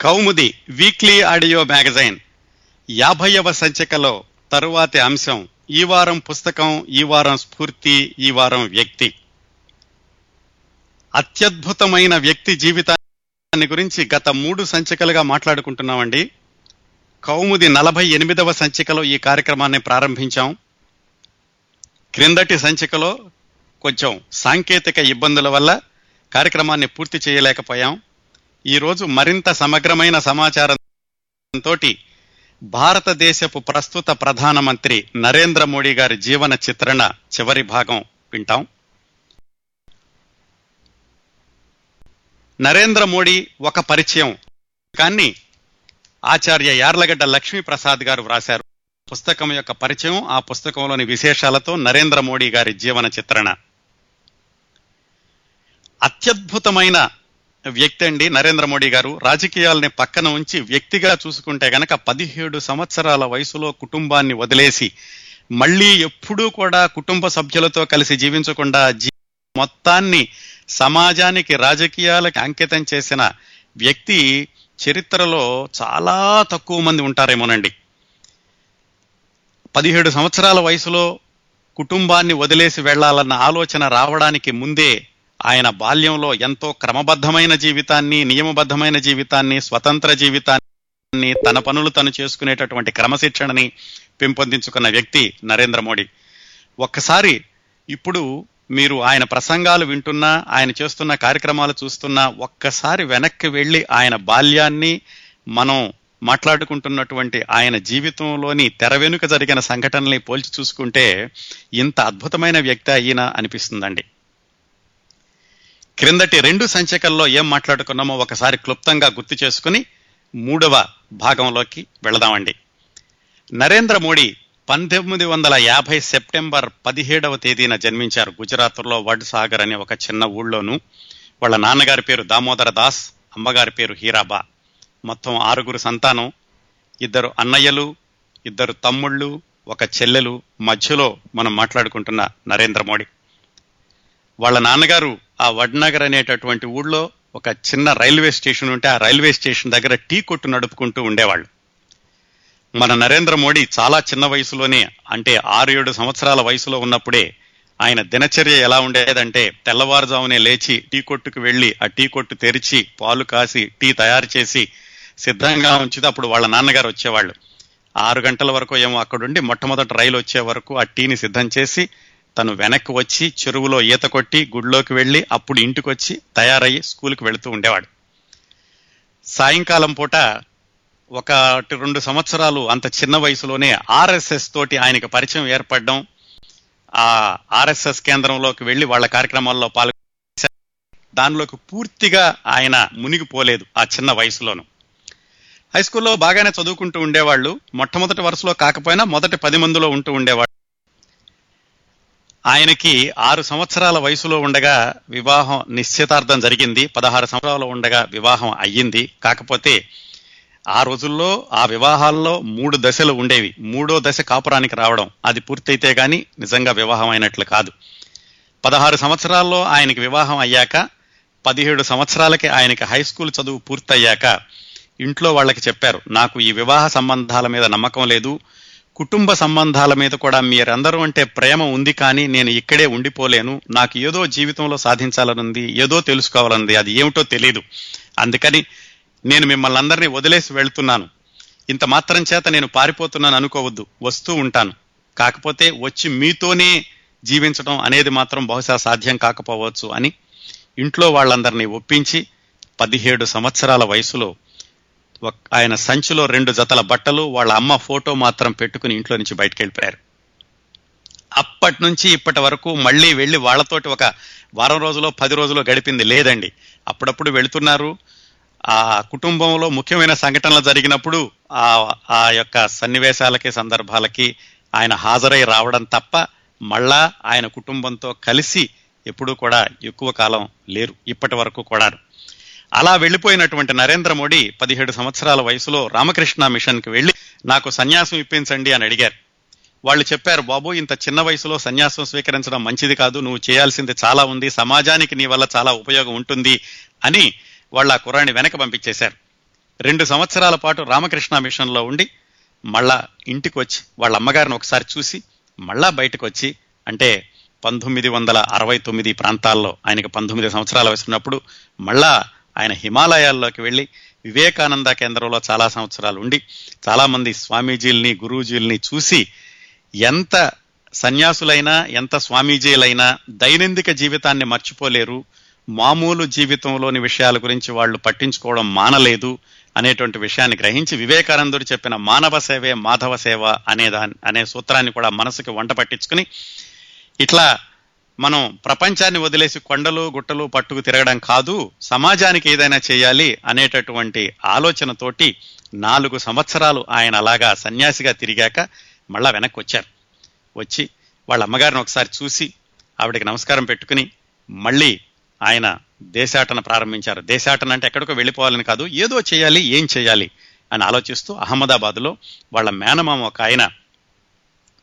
కౌముది weekly audio magazine. యాభైవ సంచికలో తరువాతి అంశం ఈ వారం పుస్తకం ఈ వారం స్ఫూర్తి ఈ వారం వ్యక్తి. అత్యద్భుతమైన వ్యక్తి జీవితాన్ని గురించి గత మూడు సంచికలుగా మాట్లాడుకుంటున్నామండి. కౌముది నలభై ఎనిమిదవ సంచికలో ఈ కార్యక్రమాన్ని ప్రారంభించాం. క్రిందటి సంచికలో కొంచెం సాంకేతిక ఇబ్బందుల వల్ల కార్యక్రమాన్ని పూర్తి చేయలేకపోయాం. ఈరోజు మరింత సమగ్రమైన సమాచారంతో భారతదేశపు ప్రస్తుత ప్రధానమంత్రి నరేంద్ర మోడీ గారి జీవన చిత్రణ చివరి భాగం వింటాం. నరేంద్ర మోడీ ఒక పరిచయం. కానీ ఆచార్య యార్లగడ్డ లక్ష్మీప్రసాద్ గారు వ్రాశారు. పుస్తకం యొక్క పరిచయం ఆ పుస్తకంలోని విశేషాలతో నరేంద్ర మోడీ గారి జీవన చిత్రణ. అత్యద్భుతమైన వ్యక్తి అండి నరేంద్ర మోడీ గారు. రాజకీయాలని పక్కన ఉంచి వ్యక్తిగా చూసుకుంటే గనక పదిహేడు సంవత్సరాల వయసులో కుటుంబాన్ని వదిలేసి మళ్ళీ ఎప్పుడూ కూడా కుటుంబ సభ్యులతో కలిసి జీవించకుండా జీ మొత్తాన్ని సమాజానికి రాజకీయాలకి అంకితం చేసిన వ్యక్తి చరిత్రలో చాలా తక్కువ మంది ఉంటారేమోనండి. పదిహేడు సంవత్సరాల వయసులో కుటుంబాన్ని వదిలేసి వెళ్ళాలన్న ఆలోచన రావడానికి ముందే ఆయన బాల్యంలో ఎంతో క్రమబద్ధమైన జీవితాన్ని నియమబద్ధమైన జీవితాన్ని స్వతంత్ర జీవితాన్ని తన పనులు తను చేసుకునేటటువంటి క్రమశిక్షణని పెంపొందించుకున్న వ్యక్తి నరేంద్ర మోడీ. ఒక్కసారి ఇప్పుడు మీరు ఆయన ప్రసంగాలు వింటున్నా ఆయన చేస్తున్న కార్యక్రమాలు చూస్తున్నా ఒక్కసారి వెనక్కి వెళ్ళి ఆయన బాల్యాన్ని మనం మాట్లాడుకుంటున్నటువంటి ఆయన జీవితంలోని తెర వెనుక జరిగిన సంఘటనల్ని పోల్చి చూసుకుంటే ఇంత అద్భుతమైన వ్యక్తి అయినా అనిపిస్తుందండి. క్రిందటి రెండు సంచికల్లో ఏం మాట్లాడుకున్నామో ఒకసారి క్లుప్తంగా గుర్తు చేసుకుని మూడవ భాగంలోకి వెళదామండి. నరేంద్ర మోడీ పంతొమ్మిది వందల యాభై సెప్టెంబర్ పదిహేడవ తేదీన జన్మించారు. గుజరాత్లో వడ్ సాగర్ అనే ఒక చిన్న ఊళ్ళోను. వాళ్ళ నాన్నగారి పేరు దామోదర దాస్ అమ్మగారి పేరు హీరాబా. మొత్తం ఆరుగురు సంతానం. ఇద్దరు అన్నయ్యలు ఇద్దరు తమ్ముళ్ళు ఒక చెల్లెలు. మధ్యలో మనం మాట్లాడుకుంటున్న నరేంద్ర మోడీ. వాళ్ళ నాన్నగారు ఆ వడ్నగర్ అనేటటువంటి ఊళ్ళో ఒక చిన్న రైల్వే స్టేషన్ ఉంటే ఆ రైల్వే స్టేషన్ దగ్గర టీ కొట్టు నడుపుకుంటూ ఉండేవాళ్ళు. మన నరేంద్ర మోడీ చాలా చిన్న వయసులోనే అంటే ఆరు ఏడు సంవత్సరాల వయసులో ఉన్నప్పుడే ఆయన దినచర్య ఎలా ఉండేదంటే తెల్లవారుజామునే లేచి టీ కొట్టుకు వెళ్ళి ఆ టీ కొట్టు తెరిచి పాలు కాసి టీ తయారు చేసి సిద్ధంగా ఉంచితే అప్పుడు వాళ్ళ నాన్నగారు వచ్చేవాళ్ళు. ఆరు గంటల వరకు ఏమో అక్కడుండి మొట్టమొదటి రైలు వచ్చే వరకు ఆ టీని సిద్ధం చేసి తను వెనక్కి వచ్చి చెరువులో ఈత కొట్టి గుడిలోకి వెళ్ళి అప్పుడు ఇంటికి వచ్చి తయారయ్యి స్కూల్కి వెళుతూ ఉండేవాడు. సాయంకాలం పూట ఒకటి రెండు సంవత్సరాలు అంత చిన్న వయసులోనే ఆర్ఎస్ఎస్ తోటి ఆయనకి పరిచయం ఏర్పడడం ఆ ఆర్ఎస్ఎస్ కేంద్రంలోకి వెళ్ళి వాళ్ళ కార్యక్రమాల్లో పాల్గొ దానిలోకి పూర్తిగా ఆయన మునిగిపోలేదు ఆ చిన్న వయసులోను. హై స్కూల్లో బాగానే చదువుకుంటూ ఉండేవాళ్ళు. మొట్టమొదటి వరుసలో కాకపోయినా మొదటి పది మందిలో ఉంటూ ఉండేవాళ్ళు. ఆయనకి ఆరు సంవత్సరాల వయసులో ఉండగా వివాహం నిశ్చితార్థం జరిగింది. పదహారు సంవత్సరాలు ఉండగా వివాహం అయ్యింది. కాకపోతే ఆ రోజుల్లో ఆ వివాహాల్లో మూడు దశలు ఉండేవి. మూడో దశ కాపురానికి రావడం. అది పూర్తయితే కానీ నిజంగా వివాహం అయినట్లు కాదు. పదహారు సంవత్సరాల్లో ఆయనకి వివాహం అయ్యాక పదిహేడు సంవత్సరాలకి ఆయనకి హై స్కూల్ చదువు పూర్తయ్యాక ఇంట్లో వాళ్ళకి చెప్పారు నాకు ఈ వివాహ సంబంధాల మీద నమ్మకం లేదు. కుటుంబ సంబంధాల మీద కూడా మీరందరూ అంటే ప్రేమ ఉంది కానీ నేను ఇక్కడే ఉండిపోలేను. నాకు ఏదో జీవితంలో సాధించాలనుంది ఏదో తెలుసుకోవాలనుంది అది ఏమిటో తెలియదు అందుకని నేను మిమ్మల్ని అందరినీ వదిలేసి వెళ్తున్నాను. ఇంత మాత్రం చేత నేను పారిపోతున్నాను అనుకోవద్దు వస్తూ ఉంటాను. కాకపోతే వచ్చి మీతోనే జీవించడం అనేది మాత్రం బహుశా సాధ్యం కాకపోవచ్చు అని ఇంట్లో వాళ్ళందరినీ ఒప్పించి పదిహేడు సంవత్సరాల వయసులో ఆయన సంచిలో రెండు జతల బట్టలు వాళ్ళ అమ్మ ఫోటో మాత్రం పెట్టుకుని ఇంట్లో నుంచి బయటకు వెళ్ళిపోయారు అప్పటి నుంచి ఇప్పటి వరకు మళ్ళీ వెళ్ళి వాళ్ళతోటి ఒక వారం రోజులో పది రోజులో గడిపింది లేదండి. అప్పుడప్పుడు వెళుతున్నారు. ఆ కుటుంబంలో ముఖ్యమైన సంఘటనలు జరిగినప్పుడు ఆ ఆ యొక్క సన్నివేశాలకి సందర్భాలకి ఆయన హాజరై రావడం తప్ప మళ్ళా ఆయన కుటుంబంతో కలిసి ఎప్పుడూ కూడా ఎక్కువ కాలం లేరు. ఇప్పటి వరకు కూడా అలా వెళ్ళిపోయినటువంటి నరేంద్ర మోడీ పదిహేడు సంవత్సరాల వయసులో రామకృష్ణ మిషన్కి వెళ్ళి నాకు సన్యాసం ఇప్పించండి అని అడిగారు. వాళ్ళు చెప్పారు బాబు ఇంత చిన్న వయసులో సన్యాసం స్వీకరించడం మంచిది కాదు. నువ్వు చేయాల్సింది చాలా ఉంది. సమాజానికి నీ వల్ల చాలా ఉపయోగం ఉంటుంది అని వాళ్ళ ఆ వెనక పంపించేశారు. రెండు సంవత్సరాల పాటు రామకృష్ణ మిషన్లో ఉండి మళ్ళా ఇంటికి వచ్చి వాళ్ళ అమ్మగారిని ఒకసారి చూసి మళ్ళా బయటకు వచ్చి అంటే పంతొమ్మిది వందల అరవై తొమ్మిది ప్రాంతాల్లో ఆయనకు పంతొమ్మిది సంవత్సరాల వయసున్నప్పుడు మళ్ళా ఆయన హిమాలయాల్లోకి వెళ్ళి వివేకానంద కేంద్రంలో చాలా సంవత్సరాలు ఉండి చాలామంది స్వామీజీల్ని గురూజీల్ని చూసి ఎంత సన్యాసులైనా ఎంత స్వామీజీలైనా దైనందిక జీవితాన్ని మర్చిపోలేరు. మామూలు జీవితంలోని విషయాల గురించి వాళ్ళు పట్టించుకోవడం మానలేదు అనేటువంటి విషయాన్ని గ్రహించి వివేకానందుడు చెప్పిన మానవ సేవే మాధవ సేవ అనే దాని అనే సూత్రాన్ని కూడా మనసుకి వంట పట్టించుకుని ఇట్లా మనం ప్రపంచాన్ని వదిలేసి కొండలు గుట్టలు పట్టుకు తిరగడం కాదు సమాజానికి ఏదైనా చేయాలి అనేటటువంటి ఆలోచనతోటి నాలుగు సంవత్సరాలు ఆయన అలాగా సన్యాసిగా తిరిగాక మళ్ళా వెనక్కి వచ్చారు వచ్చి వాళ్ళ అమ్మగారిని ఒకసారి చూసి ఆవిడకి నమస్కారం పెట్టుకుని మళ్ళీ ఆయన దేశాటన ప్రారంభించారు. దేశాటన అంటే ఎక్కడికో వెళ్ళిపోవాలని కాదు ఏదో చేయాలి ఏం చేయాలి అని ఆలోచిస్తూ అహ్మదాబాద్లో వాళ్ళ మేనమామ ఒక ఆయన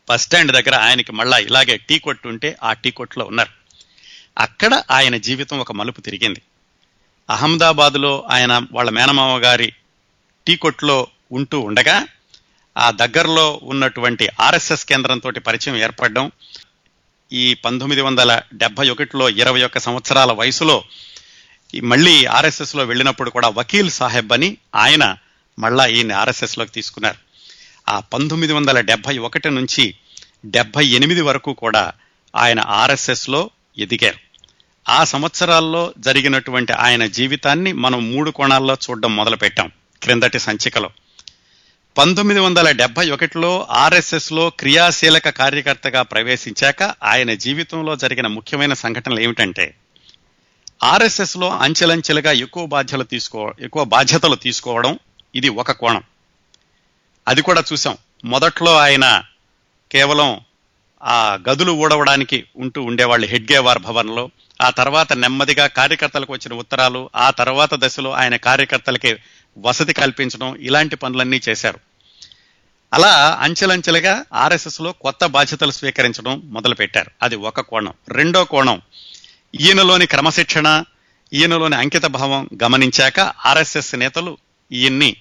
బస్ స్టాండ్ దగ్గర ఆయనకి మళ్ళా ఇలాగే టీ కొట్టు ఉంటే ఆ టీ కొట్టులో ఉన్నారు. అక్కడ ఆయన జీవితం ఒక మలుపు తిరిగింది. అహ్మదాబాద్లో ఆయన వాళ్ళ మేనమామ గారి టీ కొట్లో ఉంటూ ఉండగా ఆ దగ్గరలో ఉన్నటువంటి ఆర్ఎస్ఎస్ కేంద్రంతో పరిచయం ఏర్పడడం ఈ పంతొమ్మిది వందల డెబ్బై ఒకటిలో ఇరవై ఒక్క సంవత్సరాల వయసులో మళ్ళీ ఆర్ఎస్ఎస్లో వెళ్ళినప్పుడు కూడా వకీల్ సాహెబ్ అని ఆయన మళ్ళా ఈయన ఆర్ఎస్ఎస్లోకి తీసుకున్నారు. ఆ పంతొమ్మిది వందల డెబ్బై ఒకటి నుంచి డెబ్బై ఎనిమిది వరకు కూడా ఆయన ఆర్ఎస్ఎస్లో ఎదిగారు. ఆ సంవత్సరాల్లో జరిగినటువంటి ఆయన జీవితాన్ని మనం మూడు కోణాల్లో చూడడం మొదలుపెట్టాం క్రిందటి సంచికలో. పంతొమ్మిది వందల డెబ్బై ఒకటిలో ఆర్ఎస్ఎస్లో క్రియాశీలక కార్యకర్తగా ప్రవేశించాక ఆయన జీవితంలో జరిగిన ముఖ్యమైన సంఘటనలు ఏమిటంటే ఆర్ఎస్ఎస్లో అంచెలంచెలుగా ఎక్కువ బాధ్యతలు తీసుకో ఎక్కువ బాధ్యతలు తీసుకోవడం ఇది ఒక కోణం. అది కూడా చూసాం మొదట్లో ఆయన కేవలం ఆ గదులు ఊడవడానికి ఉంటూ ఉండేవాళ్ళు హెడ్గేవార్ భవన్లో. ఆ తర్వాత నెమ్మదిగా కార్యకర్తలకు వచ్చిన ఉత్తరాలు ఆ తర్వాత దశలో ఆయన కార్యకర్తలకి వసతి కల్పించడం ఇలాంటి పనులన్నీ చేశారు. అలా అంచెలంచెలుగా ఆర్ఎస్ఎస్లో కొత్త బాధ్యతలు స్వీకరించడం మొదలుపెట్టారు. అది ఒక కోణం. రెండో కోణం ఈయనలోని క్రమశిక్షణ ఈయనలోని అంకిత భావం గమనించాక ఆర్ఎస్ఎస్ నేతలు ఈయన్ని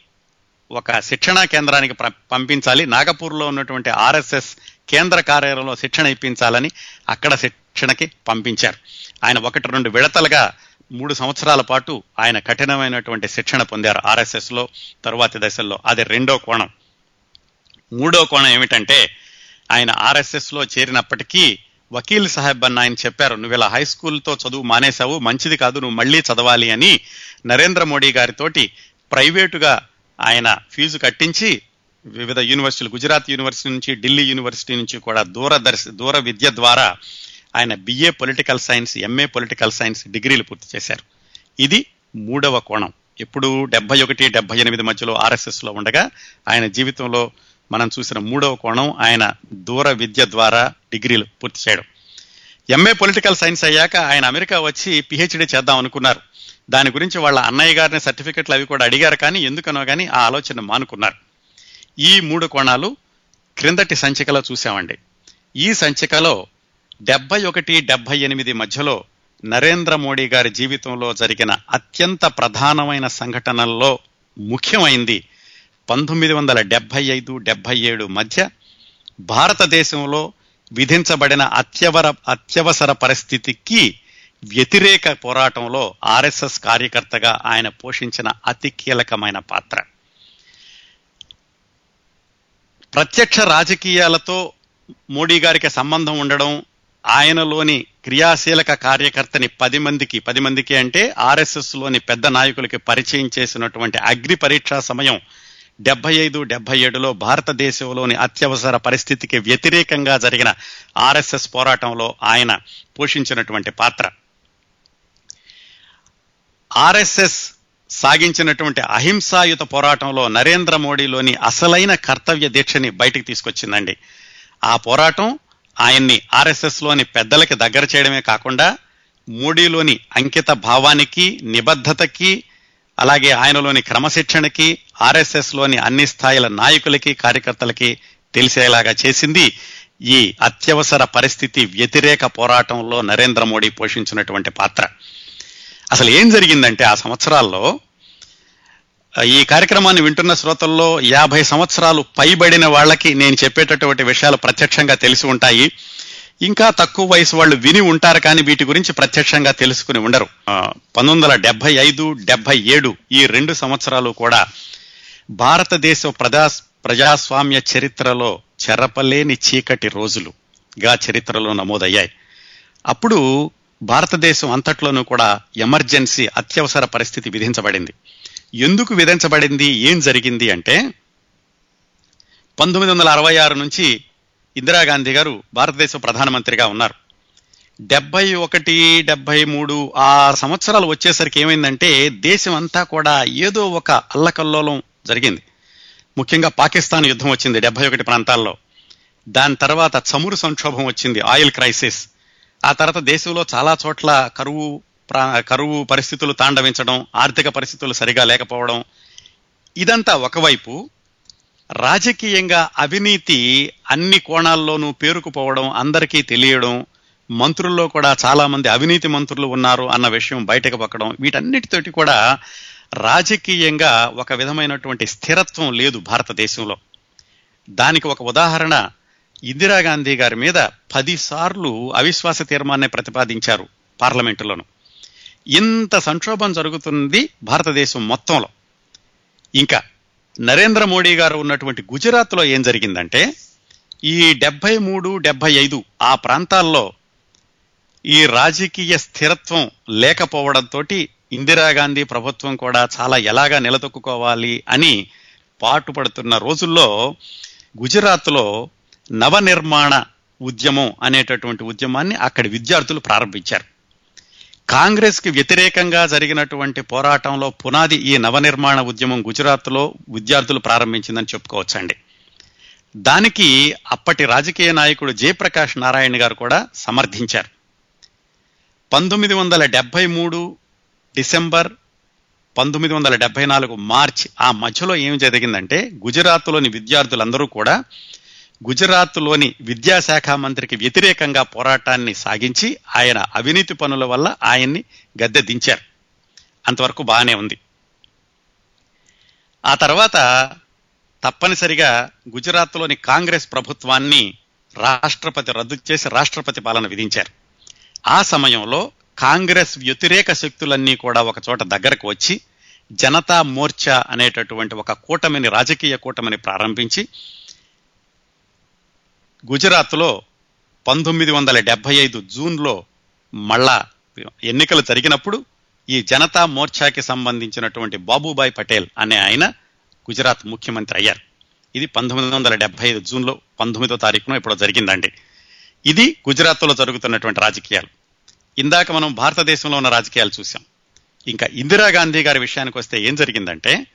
ఒక శిక్షణా కేంద్రానికి పంపించాలి. నాగపూర్లో ఉన్నటువంటి ఆర్ఎస్ఎస్ కేంద్ర కార్యాలయంలో శిక్షణ ఇప్పించాలని అక్కడ శిక్షణకి పంపించారు. ఆయన ఒకటి రెండు విడతలుగా మూడు సంవత్సరాల పాటు ఆయన కఠినమైనటువంటి శిక్షణ పొందారు ఆర్ఎస్ఎస్లో తరువాతి దశల్లో. అది రెండో కోణం. మూడో కోణం ఏమిటంటే ఆయన ఆర్ఎస్ఎస్లో చేరినప్పటికీ వకీల్ సాహెబ్ అన్న ఆయన చెప్పారు నువ్వు ఇలా హై స్కూల్తో చదువు మానేశావు మంచిది కాదు నువ్వు మళ్ళీ చదవాలి అని నరేంద్ర మోడీ గారితోటి ప్రైవేటుగా ఆయన ఫీజు కట్టించి వివిధ యూనివర్సిటీలు గుజరాత్ యూనివర్సిటీ నుంచి ఢిల్లీ యూనివర్సిటీ నుంచి కూడా దూరదర్శ దూర విద్య ద్వారా ఆయన BA political science MA political science డిగ్రీలు పూర్తి చేశారు. ఇది మూడవ కోణం. ఇప్పుడు డెబ్బై ఒకటి డెబ్బై ఎనిమిది మధ్యలో ఆర్ఎస్ఎస్లో ఉండగా ఆయన జీవితంలో మనం చూసిన మూడవ కోణం ఆయన దూర విద్య ద్వారా డిగ్రీలు పూర్తి చేయడం. ఎంఏ పొలిటికల్ సైన్స్ అయ్యాక ఆయన అమెరికా వచ్చి పిహెచ్డి చేద్దాం అనుకున్నారు. దాని గురించి వాళ్ళ అన్నయ్య గారిని సర్టిఫికెట్లు అవి కూడా అడిగారు కానీ ఎందుకనో కానీ ఆ ఆలోచన మానుకున్నారు. ఈ మూడు కోణాలు క్రిందటి సంచికలో చూసామండి ఈ సంచికలో డెబ్బై ఒకటి డెబ్బై ఎనిమిది మధ్యలో నరేంద్ర మోడీ గారి జీవితంలో జరిగిన అత్యంత ప్రధానమైన సంఘటనల్లో ముఖ్యమైంది పంతొమ్మిది వందల డెబ్బై ఐదు డెబ్బై ఏడు మధ్య భారతదేశంలో విధించబడిన అత్యవర అత్యవసర పరిస్థితికి వ్యతిరేక పోరాటంలో ఆర్ఎస్ఎస్ కార్యకర్తగా ఆయన పోషించిన అతి కీలకమైన పాత్ర. ప్రత్యక్ష రాజకీయాలతో మోడీ గారికి సంబంధం ఉండడం ఆయనలోని క్రియాశీలక కార్యకర్తని పది మందికి పది మందికి అంటే ఆర్ఎస్ఎస్లోని పెద్ద నాయకులకి పరిచయం చేసినటువంటి అగ్ని పరీక్షా సమయం డెబ్బై ఐదు డెబ్బై ఏడులో భారతదేశంలోని అత్యవసర పరిస్థితికి వ్యతిరేకంగా జరిగిన ఆర్ఎస్ఎస్ పోరాటంలో ఆయన పోషించినటువంటి పాత్ర. ఆర్ఎస్ఎస్ సాగించినటువంటి అహింసాయుత పోరాటంలో నరేంద్ర మోడీలోని అసలైన కర్తవ్య దీక్షని బయటికి తీసుకొచ్చిందండి. ఆ పోరాటం ఆయన్ని ఆర్ఎస్ఎస్లోని పెద్దలకి దగ్గర చేయడమే కాకుండా మోడీలోని అంకిత భావానికి నిబద్ధతకి అలాగే ఆయనలోని క్రమశిక్షణకి ఆర్ఎస్ఎస్లోని అన్ని స్థాయిల నాయకులకి కార్యకర్తలకి తెలిసేలాగా చేసింది ఈ అత్యవసర పరిస్థితి వ్యతిరేక పోరాటంలో నరేంద్ర మోడీ పోషించినటువంటి పాత్ర. అసలు ఏం జరిగిందంటే ఆ సంవత్సరాల్లో ఈ కార్యక్రమాన్ని వింటున్న శ్రోతల్లో యాభై సంవత్సరాలు పైబడిన వాళ్ళకి నేను చెప్పేటటువంటి విషయాలు ప్రత్యక్షంగా తెలిసి ఉంటాయి. ఇంకా తక్కువ వయసు వాళ్ళు విని ఉంటారు కానీ వీటి గురించి ప్రత్యక్షంగా తెలుసుకుని ఉండరు. పంతొమ్మిది వందల డెబ్బై ఐదు డెబ్బై ఏడు ఈ రెండు సంవత్సరాలు కూడా భారతదేశ ప్రజా ప్రజాస్వామ్య చరిత్రలో చెరపలేని చీకటి రోజులుగా చరిత్రలో నమోదయ్యాయి. అప్పుడు భారతదేశం అంతట్లోనూ కూడా ఎమర్జెన్సీ అత్యవసర పరిస్థితి విధించబడింది. ఎందుకు విధించబడింది? ఏం జరిగింది అంటే పంతొమ్మిది వందల అరవై ఆరు నుంచి ఇందిరాగాంధీ గారు భారతదేశ ప్రధానమంత్రిగా ఉన్నారు. డెబ్బై ఒకటి డెబ్బై మూడు ఆ సంవత్సరాలు వచ్చేసరికి ఏమైందంటే దేశం అంతా కూడా ఏదో ఒక అల్లకల్లోలం జరిగింది. ముఖ్యంగా పాకిస్తాన్ యుద్ధం వచ్చింది డెబ్బై ఒకటి ప్రాంతాల్లో. దాని తర్వాత చమురు సంక్షోభం వచ్చింది ఆయిల్ క్రైసిస్. ఆ తర్వాత దేశంలో చాలా చోట్ల కరువు కరువు పరిస్థితులు తాండవించడం ఆర్థిక పరిస్థితులు సరిగా లేకపోవడం. ఇదంతా ఒకవైపు రాజకీయంగా అవినీతి అన్ని కోణాల్లోనూ పేరుకుపోవడం అందరికీ తెలియడం మంత్రుల్లో కూడా చాలా మంది అవినీతి మంత్రులు ఉన్నారు అన్న విషయం బయటకు పక్కడం వీటన్నిటితోటి కూడా రాజకీయంగా ఒక విధమైనటువంటి స్థిరత్వం లేదు భారతదేశంలో. దానికి ఒక ఉదాహరణ ఇందిరాగాంధీ గారి మీద పదిసార్లు అవిశ్వాస తీర్మానాన్ని ప్రతిపాదించారు పార్లమెంటులోను. ఇంత సంక్షోభం జరుగుతుంది భారతదేశం మొత్తంలో. ఇంకా నరేంద్ర మోడీ గారు ఉన్నటువంటి గుజరాత్లో ఏం జరిగిందంటే ఈ డెబ్బై మూడు డెబ్బై ఐదు ఆ ప్రాంతాల్లో ఈ రాజకీయ స్థిరత్వం లేకపోవడంతో ఇందిరాగాంధీ ప్రభుత్వం కూడా చాలా ఎలాగా నిలదొక్కుకోవాలి అని పాటుపడుతున్న రోజుల్లో గుజరాత్లో నవనిర్మాణ ఉద్యమం అనేటటువంటి ఉద్యమాన్ని అక్కడి విద్యార్థులు ప్రారంభించారు. కాంగ్రెస్కి వ్యతిరేకంగా జరిగినటువంటి పోరాటంలో పునాది ఈ నవనిర్మాణ ఉద్యమం గుజరాత్లో విద్యార్థులు ప్రారంభించిందని చెప్పుకోవచ్చండి. దానికి అప్పటి రాజకీయ నాయకుడు జయప్రకాష్ నారాయణ గారు కూడా సమర్థించారు. పంతొమ్మిది వందల డెబ్బై మూడు డిసెంబర్ పంతొమ్మిది వందల డెబ్బై నాలుగు మార్చ్ ఆ మధ్యలో ఏం జరిగిందంటే గుజరాత్లోని విద్యార్థులందరూ కూడా గుజరాత్లోని విద్యాశాఖ మంత్రికి వ్యతిరేకంగా పోరాటాన్ని సాగించి ఆయన అవినీతి పనుల వల్ల ఆయన్ని గద్దె దించారు. అంతవరకు బాగానే ఉంది. ఆ తర్వాత తప్పనిసరిగా గుజరాత్లోని కాంగ్రెస్ ప్రభుత్వాన్ని రాష్ట్రపతి రద్దు చేసి రాష్ట్రపతి పాలన విధించారు. ఆ సమయంలో కాంగ్రెస్ వ్యతిరేక శక్తులన్నీ కూడా ఒక చోట దగ్గరకు వచ్చి జనతా మోర్చా అనేటటువంటి ఒక కూటమిని రాజకీయ కూటమిని ప్రారంభించి గుజరాత్లో పంతొమ్మిది వందల డెబ్బై ఐదు జూన్లో మళ్ళా ఎన్నికలు జరిగినప్పుడు ఈ జనతా మోర్చాకి సంబంధించినటువంటి బాబుబాయ్ పటేల్ అనే ఆయన గుజరాత్ ముఖ్యమంత్రి అయ్యారు. ఇది పంతొమ్మిది వందల డెబ్బై ఐదు జూన్లో పంతొమ్మిదో తారీఖున ఇప్పుడు జరిగిందండి. ఇది గుజరాత్లో జరుగుతున్నటువంటి రాజకీయాలు. ఇందాక మనం భారతదేశంలో ఉన్న రాజకీయాలు చూసాం ఇంకా ఇందిరాగాంధీ గారి విషయానికి వస్తే ఏం జరిగిందంటే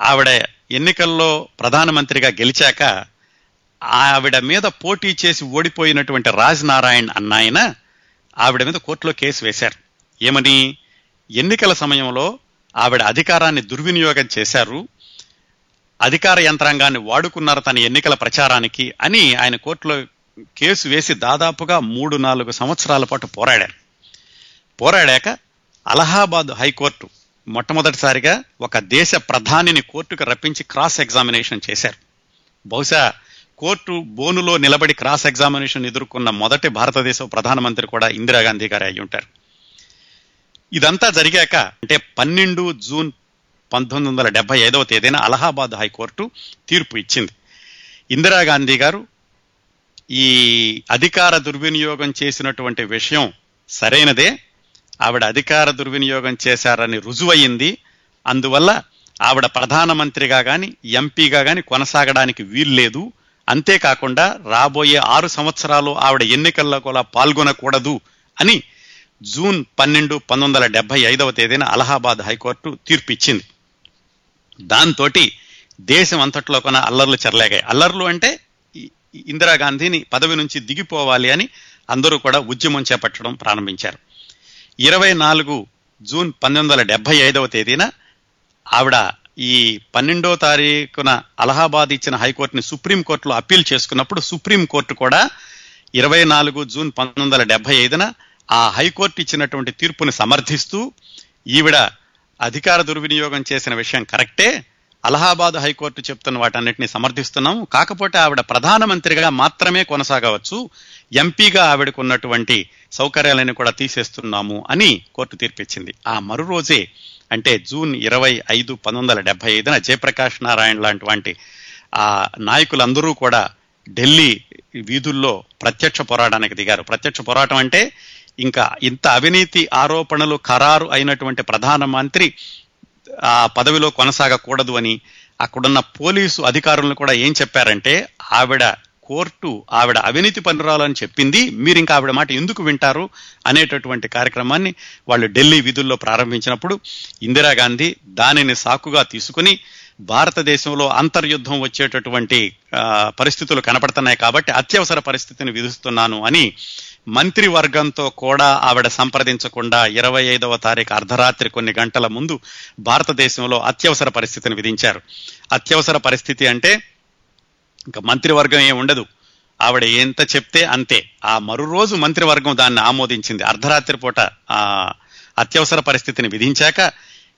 ఆవిడ ఎన్నికల్లో ప్రధానమంత్రిగా గెలిచాక ఆవిడ మీద పోటీ చేసి ఓడిపోయినటువంటి రాజ్ నారాయణ్ అన్నాయన ఆవిడ మీద కోర్టులో కేసు వేశారు. ఏమని? ఎన్నికల సమయంలో ఆవిడ అధికారాన్ని దుర్వినియోగం చేశారు. అధికార యంత్రాంగాన్ని వాడుకున్నారు తన ఎన్నికల ప్రచారానికి అని ఆయన కోర్టులో కేసు వేసి దాదాపుగా మూడు నాలుగు సంవత్సరాల పాటు పోరాడారు. పోరాడాక అలహాబాద్ హైకోర్టు మొట్టమొదటిసారిగా ఒక దేశ ప్రధానిని కోర్టుకు రప్పించి క్రాస్ ఎగ్జామినేషన్ చేశారు. బహుశా కోర్టు బోనులో నిలబడి క్రాస్ ఎగ్జామినేషన్ ఎదుర్కొన్న మొదటి భారతదేశ ప్రధానమంత్రి కూడా ఇందిరాగాంధీ గారు అయి ఉంటారు. ఇదంతా జరిగాక అంటే పన్నెండు జూన్ పంతొమ్మిది వందల డెబ్బై ఐదవ తేదీన అలహాబాద్ హైకోర్టు తీర్పు ఇచ్చింది. ఇందిరాగాంధీ గారు ఈ అధికార దుర్వినియోగం చేసినటువంటి విషయం సరైనదే ఆవిడ అధికార దుర్వినియోగం చేశారని రుజువయ్యింది. అందువల్ల ఆవిడ ప్రధానమంత్రిగా కానీ ఎంపీగా కానీ కొనసాగడానికి వీల్లేదు. అంతేకాకుండా రాబోయే ఆరు సంవత్సరాలు ఆవిడ ఎన్నికల్లో కూడా పాల్గొనకూడదు అని జూన్ పన్నెండు పంతొమ్మిది వందల డెబ్బై ఐదవ తేదీన అలహాబాద్ హైకోర్టు తీర్పు ఇచ్చింది దాంతో దేశం అంతట్లో కొన అల్లర్లు చెరలేగాయి. అల్లర్లు అంటే ఇందిరాగాంధీని పదవి నుంచి దిగిపోవాలి అని అందరూ కూడా ఉద్యమం చేపట్టడం ప్రారంభించారు. ఇరవై నాలుగు జూన్ పంతొమ్మిది వందల డెబ్బై ఐదవ తేదీన ఆవిడ ఈ పన్నెండో తారీఖున అలహాబాద్ ఇచ్చిన హైకోర్టుని సుప్రీంకోర్టులో అప్పీల్ చేసుకున్నప్పుడు సుప్రీంకోర్టు కూడా ఇరవై నాలుగు జూన్ పంతొమ్మిది వందల డెబ్బై ఐదున ఆ హైకోర్టు ఇచ్చినటువంటి తీర్పుని సమర్థిస్తూ ఈవిడ అధికార దుర్వినియోగం చేసిన విషయం కరెక్టే. అలహాబాద్ హైకోర్టు చెప్తున్న వాటన్నిటిని సమర్థిస్తున్నాం. కాకపోతే ఆవిడ ప్రధానమంత్రిగా మాత్రమే కొనసాగవచ్చు. ఎంపీగా ఆవిడకు ఉన్నటువంటి సౌకర్యాలను కూడా తీసేస్తున్నాము అని కోర్టు తీర్పిచ్చింది. ఆ మరు రోజే అంటే జూన్ ఇరవై ఐదు పంతొమ్మిది వందల డెబ్బై ఐదున జయప్రకాష్ నారాయణ లాంటి వంటి ఆ నాయకులందరూ కూడా ఢిల్లీ వీధుల్లో ప్రత్యక్ష పోరాటానికి దిగారు. ప్రత్యక్ష పోరాటం అంటే ఇంకా ఇంత అవినీతి ఆరోపణలు ఖరారు అయినటువంటి ప్రధానమంత్రి ఆ పదవిలో కొనసాగకూడదు అని అక్కడున్న పోలీసు అధికారులను కూడా ఏం చెప్పారంటే ఆవిడ కోర్టు ఆవిడ అవినీతి పనురాలని చెప్పింది. మీరు ఇంకా ఆవిడ మాట ఎందుకు వింటారు అనేటటువంటి కార్యక్రమాన్ని వాళ్ళు ఢిల్లీ విధుల్లో ప్రారంభించినప్పుడు ఇందిరాగాంధీ దానిని సాకుగా తీసుకుని భారతదేశంలో అంతర్యుద్ధం వచ్చేటటువంటి పరిస్థితులు కనపడుతున్నాయి కాబట్టి అత్యవసర పరిస్థితిని విధిస్తున్నాను అని మంత్రివర్గంతో కూడా ఆవిడ సంప్రదించకుండా ఇరవై ఐదవ తారీఖు అర్ధరాత్రి కొన్ని గంటల ముందు భారతదేశంలో అత్యవసర పరిస్థితిని విధించారు. అత్యవసర పరిస్థితి అంటే ఇంకా మంత్రివర్గం ఏం ఉండదు. ఆవిడ ఎంత చెప్తే అంతే. ఆ మరు రోజు మంత్రివర్గం దాన్ని ఆమోదించింది. అర్ధరాత్రి పూట ఆ అత్యవసర పరిస్థితిని విధించాక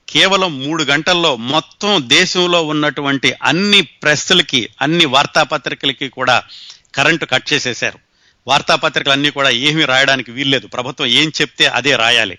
కేవలం మూడు గంటల్లో మొత్తం దేశంలో ఉన్నటువంటి అన్ని ప్రెస్లకి అన్ని వార్తాపత్రికలకి కూడా కరెంటు కట్ చేసేశారు. వార్తాపత్రికలు అన్నీ కూడా ఏమీ రాయడానికి వీల్లేదు. ప్రభుత్వం ఏం చెప్తే అదే రాయాలి.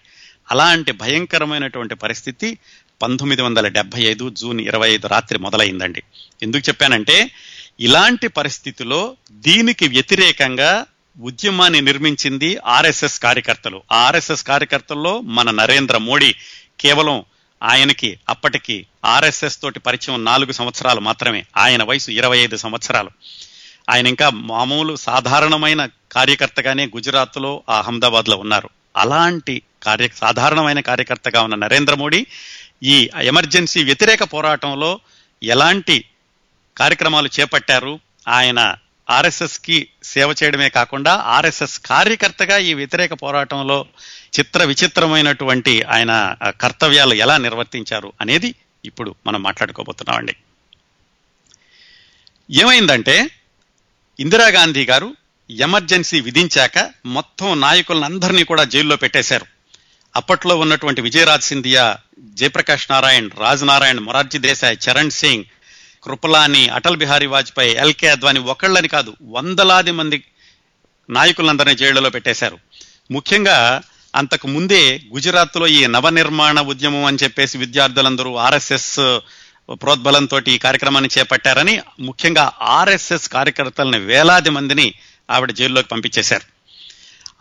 అలాంటి భయంకరమైనటువంటి పరిస్థితి పంతొమ్మిది వందల డెబ్బై ఐదు జూన్ ఇరవై ఐదు రాత్రి మొదలైందండి. ఎందుకు చెప్పానంటే ఇలాంటి పరిస్థితిలో దీనికి వ్యతిరేకంగా ఉద్యమాన్ని నిర్మించింది ఆర్ఎస్ఎస్ కార్యకర్తలు. ఆర్ఎస్ఎస్ కార్యకర్తల్లో మన నరేంద్ర మోడీ కేవలం ఆయనకి అప్పటికి ఆర్ఎస్ఎస్ తోటి పరిచయం నాలుగు సంవత్సరాలు మాత్రమే. ఆయన వయసు ఇరవై ఐదు సంవత్సరాలు. ఆయన ఇంకా మామూలు సాధారణమైన కార్యకర్తగానే గుజరాత్లో ఆ అహ్మదాబాద్లో ఉన్నారు. అలాంటి కార్య సాధారణమైన కార్యకర్తగా ఉన్న నరేంద్ర మోడీ ఈ ఎమర్జెన్సీ వ్యతిరేక పోరాటంలో ఎలాంటి కార్యక్రమాలు చేపట్టారు? ఆయన ఆర్ఎస్ఎస్కి సేవ చేయడమే కాకుండా ఆర్ఎస్ఎస్ కార్యకర్తగా ఈ వ్యతిరేక పోరాటంలో చిత్ర విచిత్రమైనటువంటి ఆయన కర్తవ్యాలు ఎలా నిర్వర్తించారు అనేది ఇప్పుడు మనం మాట్లాడుకోబోతున్నామండి. ఏమైందంటే ఇందిరాగాంధీ గారు ఎమర్జెన్సీ విధించాక మొత్తం నాయకులందరినీ కూడా జైల్లో పెట్టేశారు. అప్పట్లో ఉన్నటువంటి విజయరాజ్ సింధియా జయప్రకాష్ నారాయణ్ రాజ్ నారాయణ్ మొరార్జీ దేశాయ్ చరణ్ సింగ్ కృపలాని అటల్ బిహారీ వాజ్పేయి ఎల్కే అద్వాని ఒకళ్ళని కాదు వందలాది మంది నాయకులందరినీ జైళ్ళలో పెట్టేశారు. ముఖ్యంగా అంతకు ముందే గుజరాత్లో ఈ నవనిర్మాణ ఉద్యమం అని చెప్పేసి విద్యార్థులందరూ ఆర్ఎస్ఎస్ ప్రోద్బలంతో ఈ కార్యక్రమాన్ని చేపట్టారని ముఖ్యంగా ఆర్ఎస్ఎస్ కార్యకర్తలని వేలాది మందిని ఆవిడ జైల్లోకి పంపించేశారు.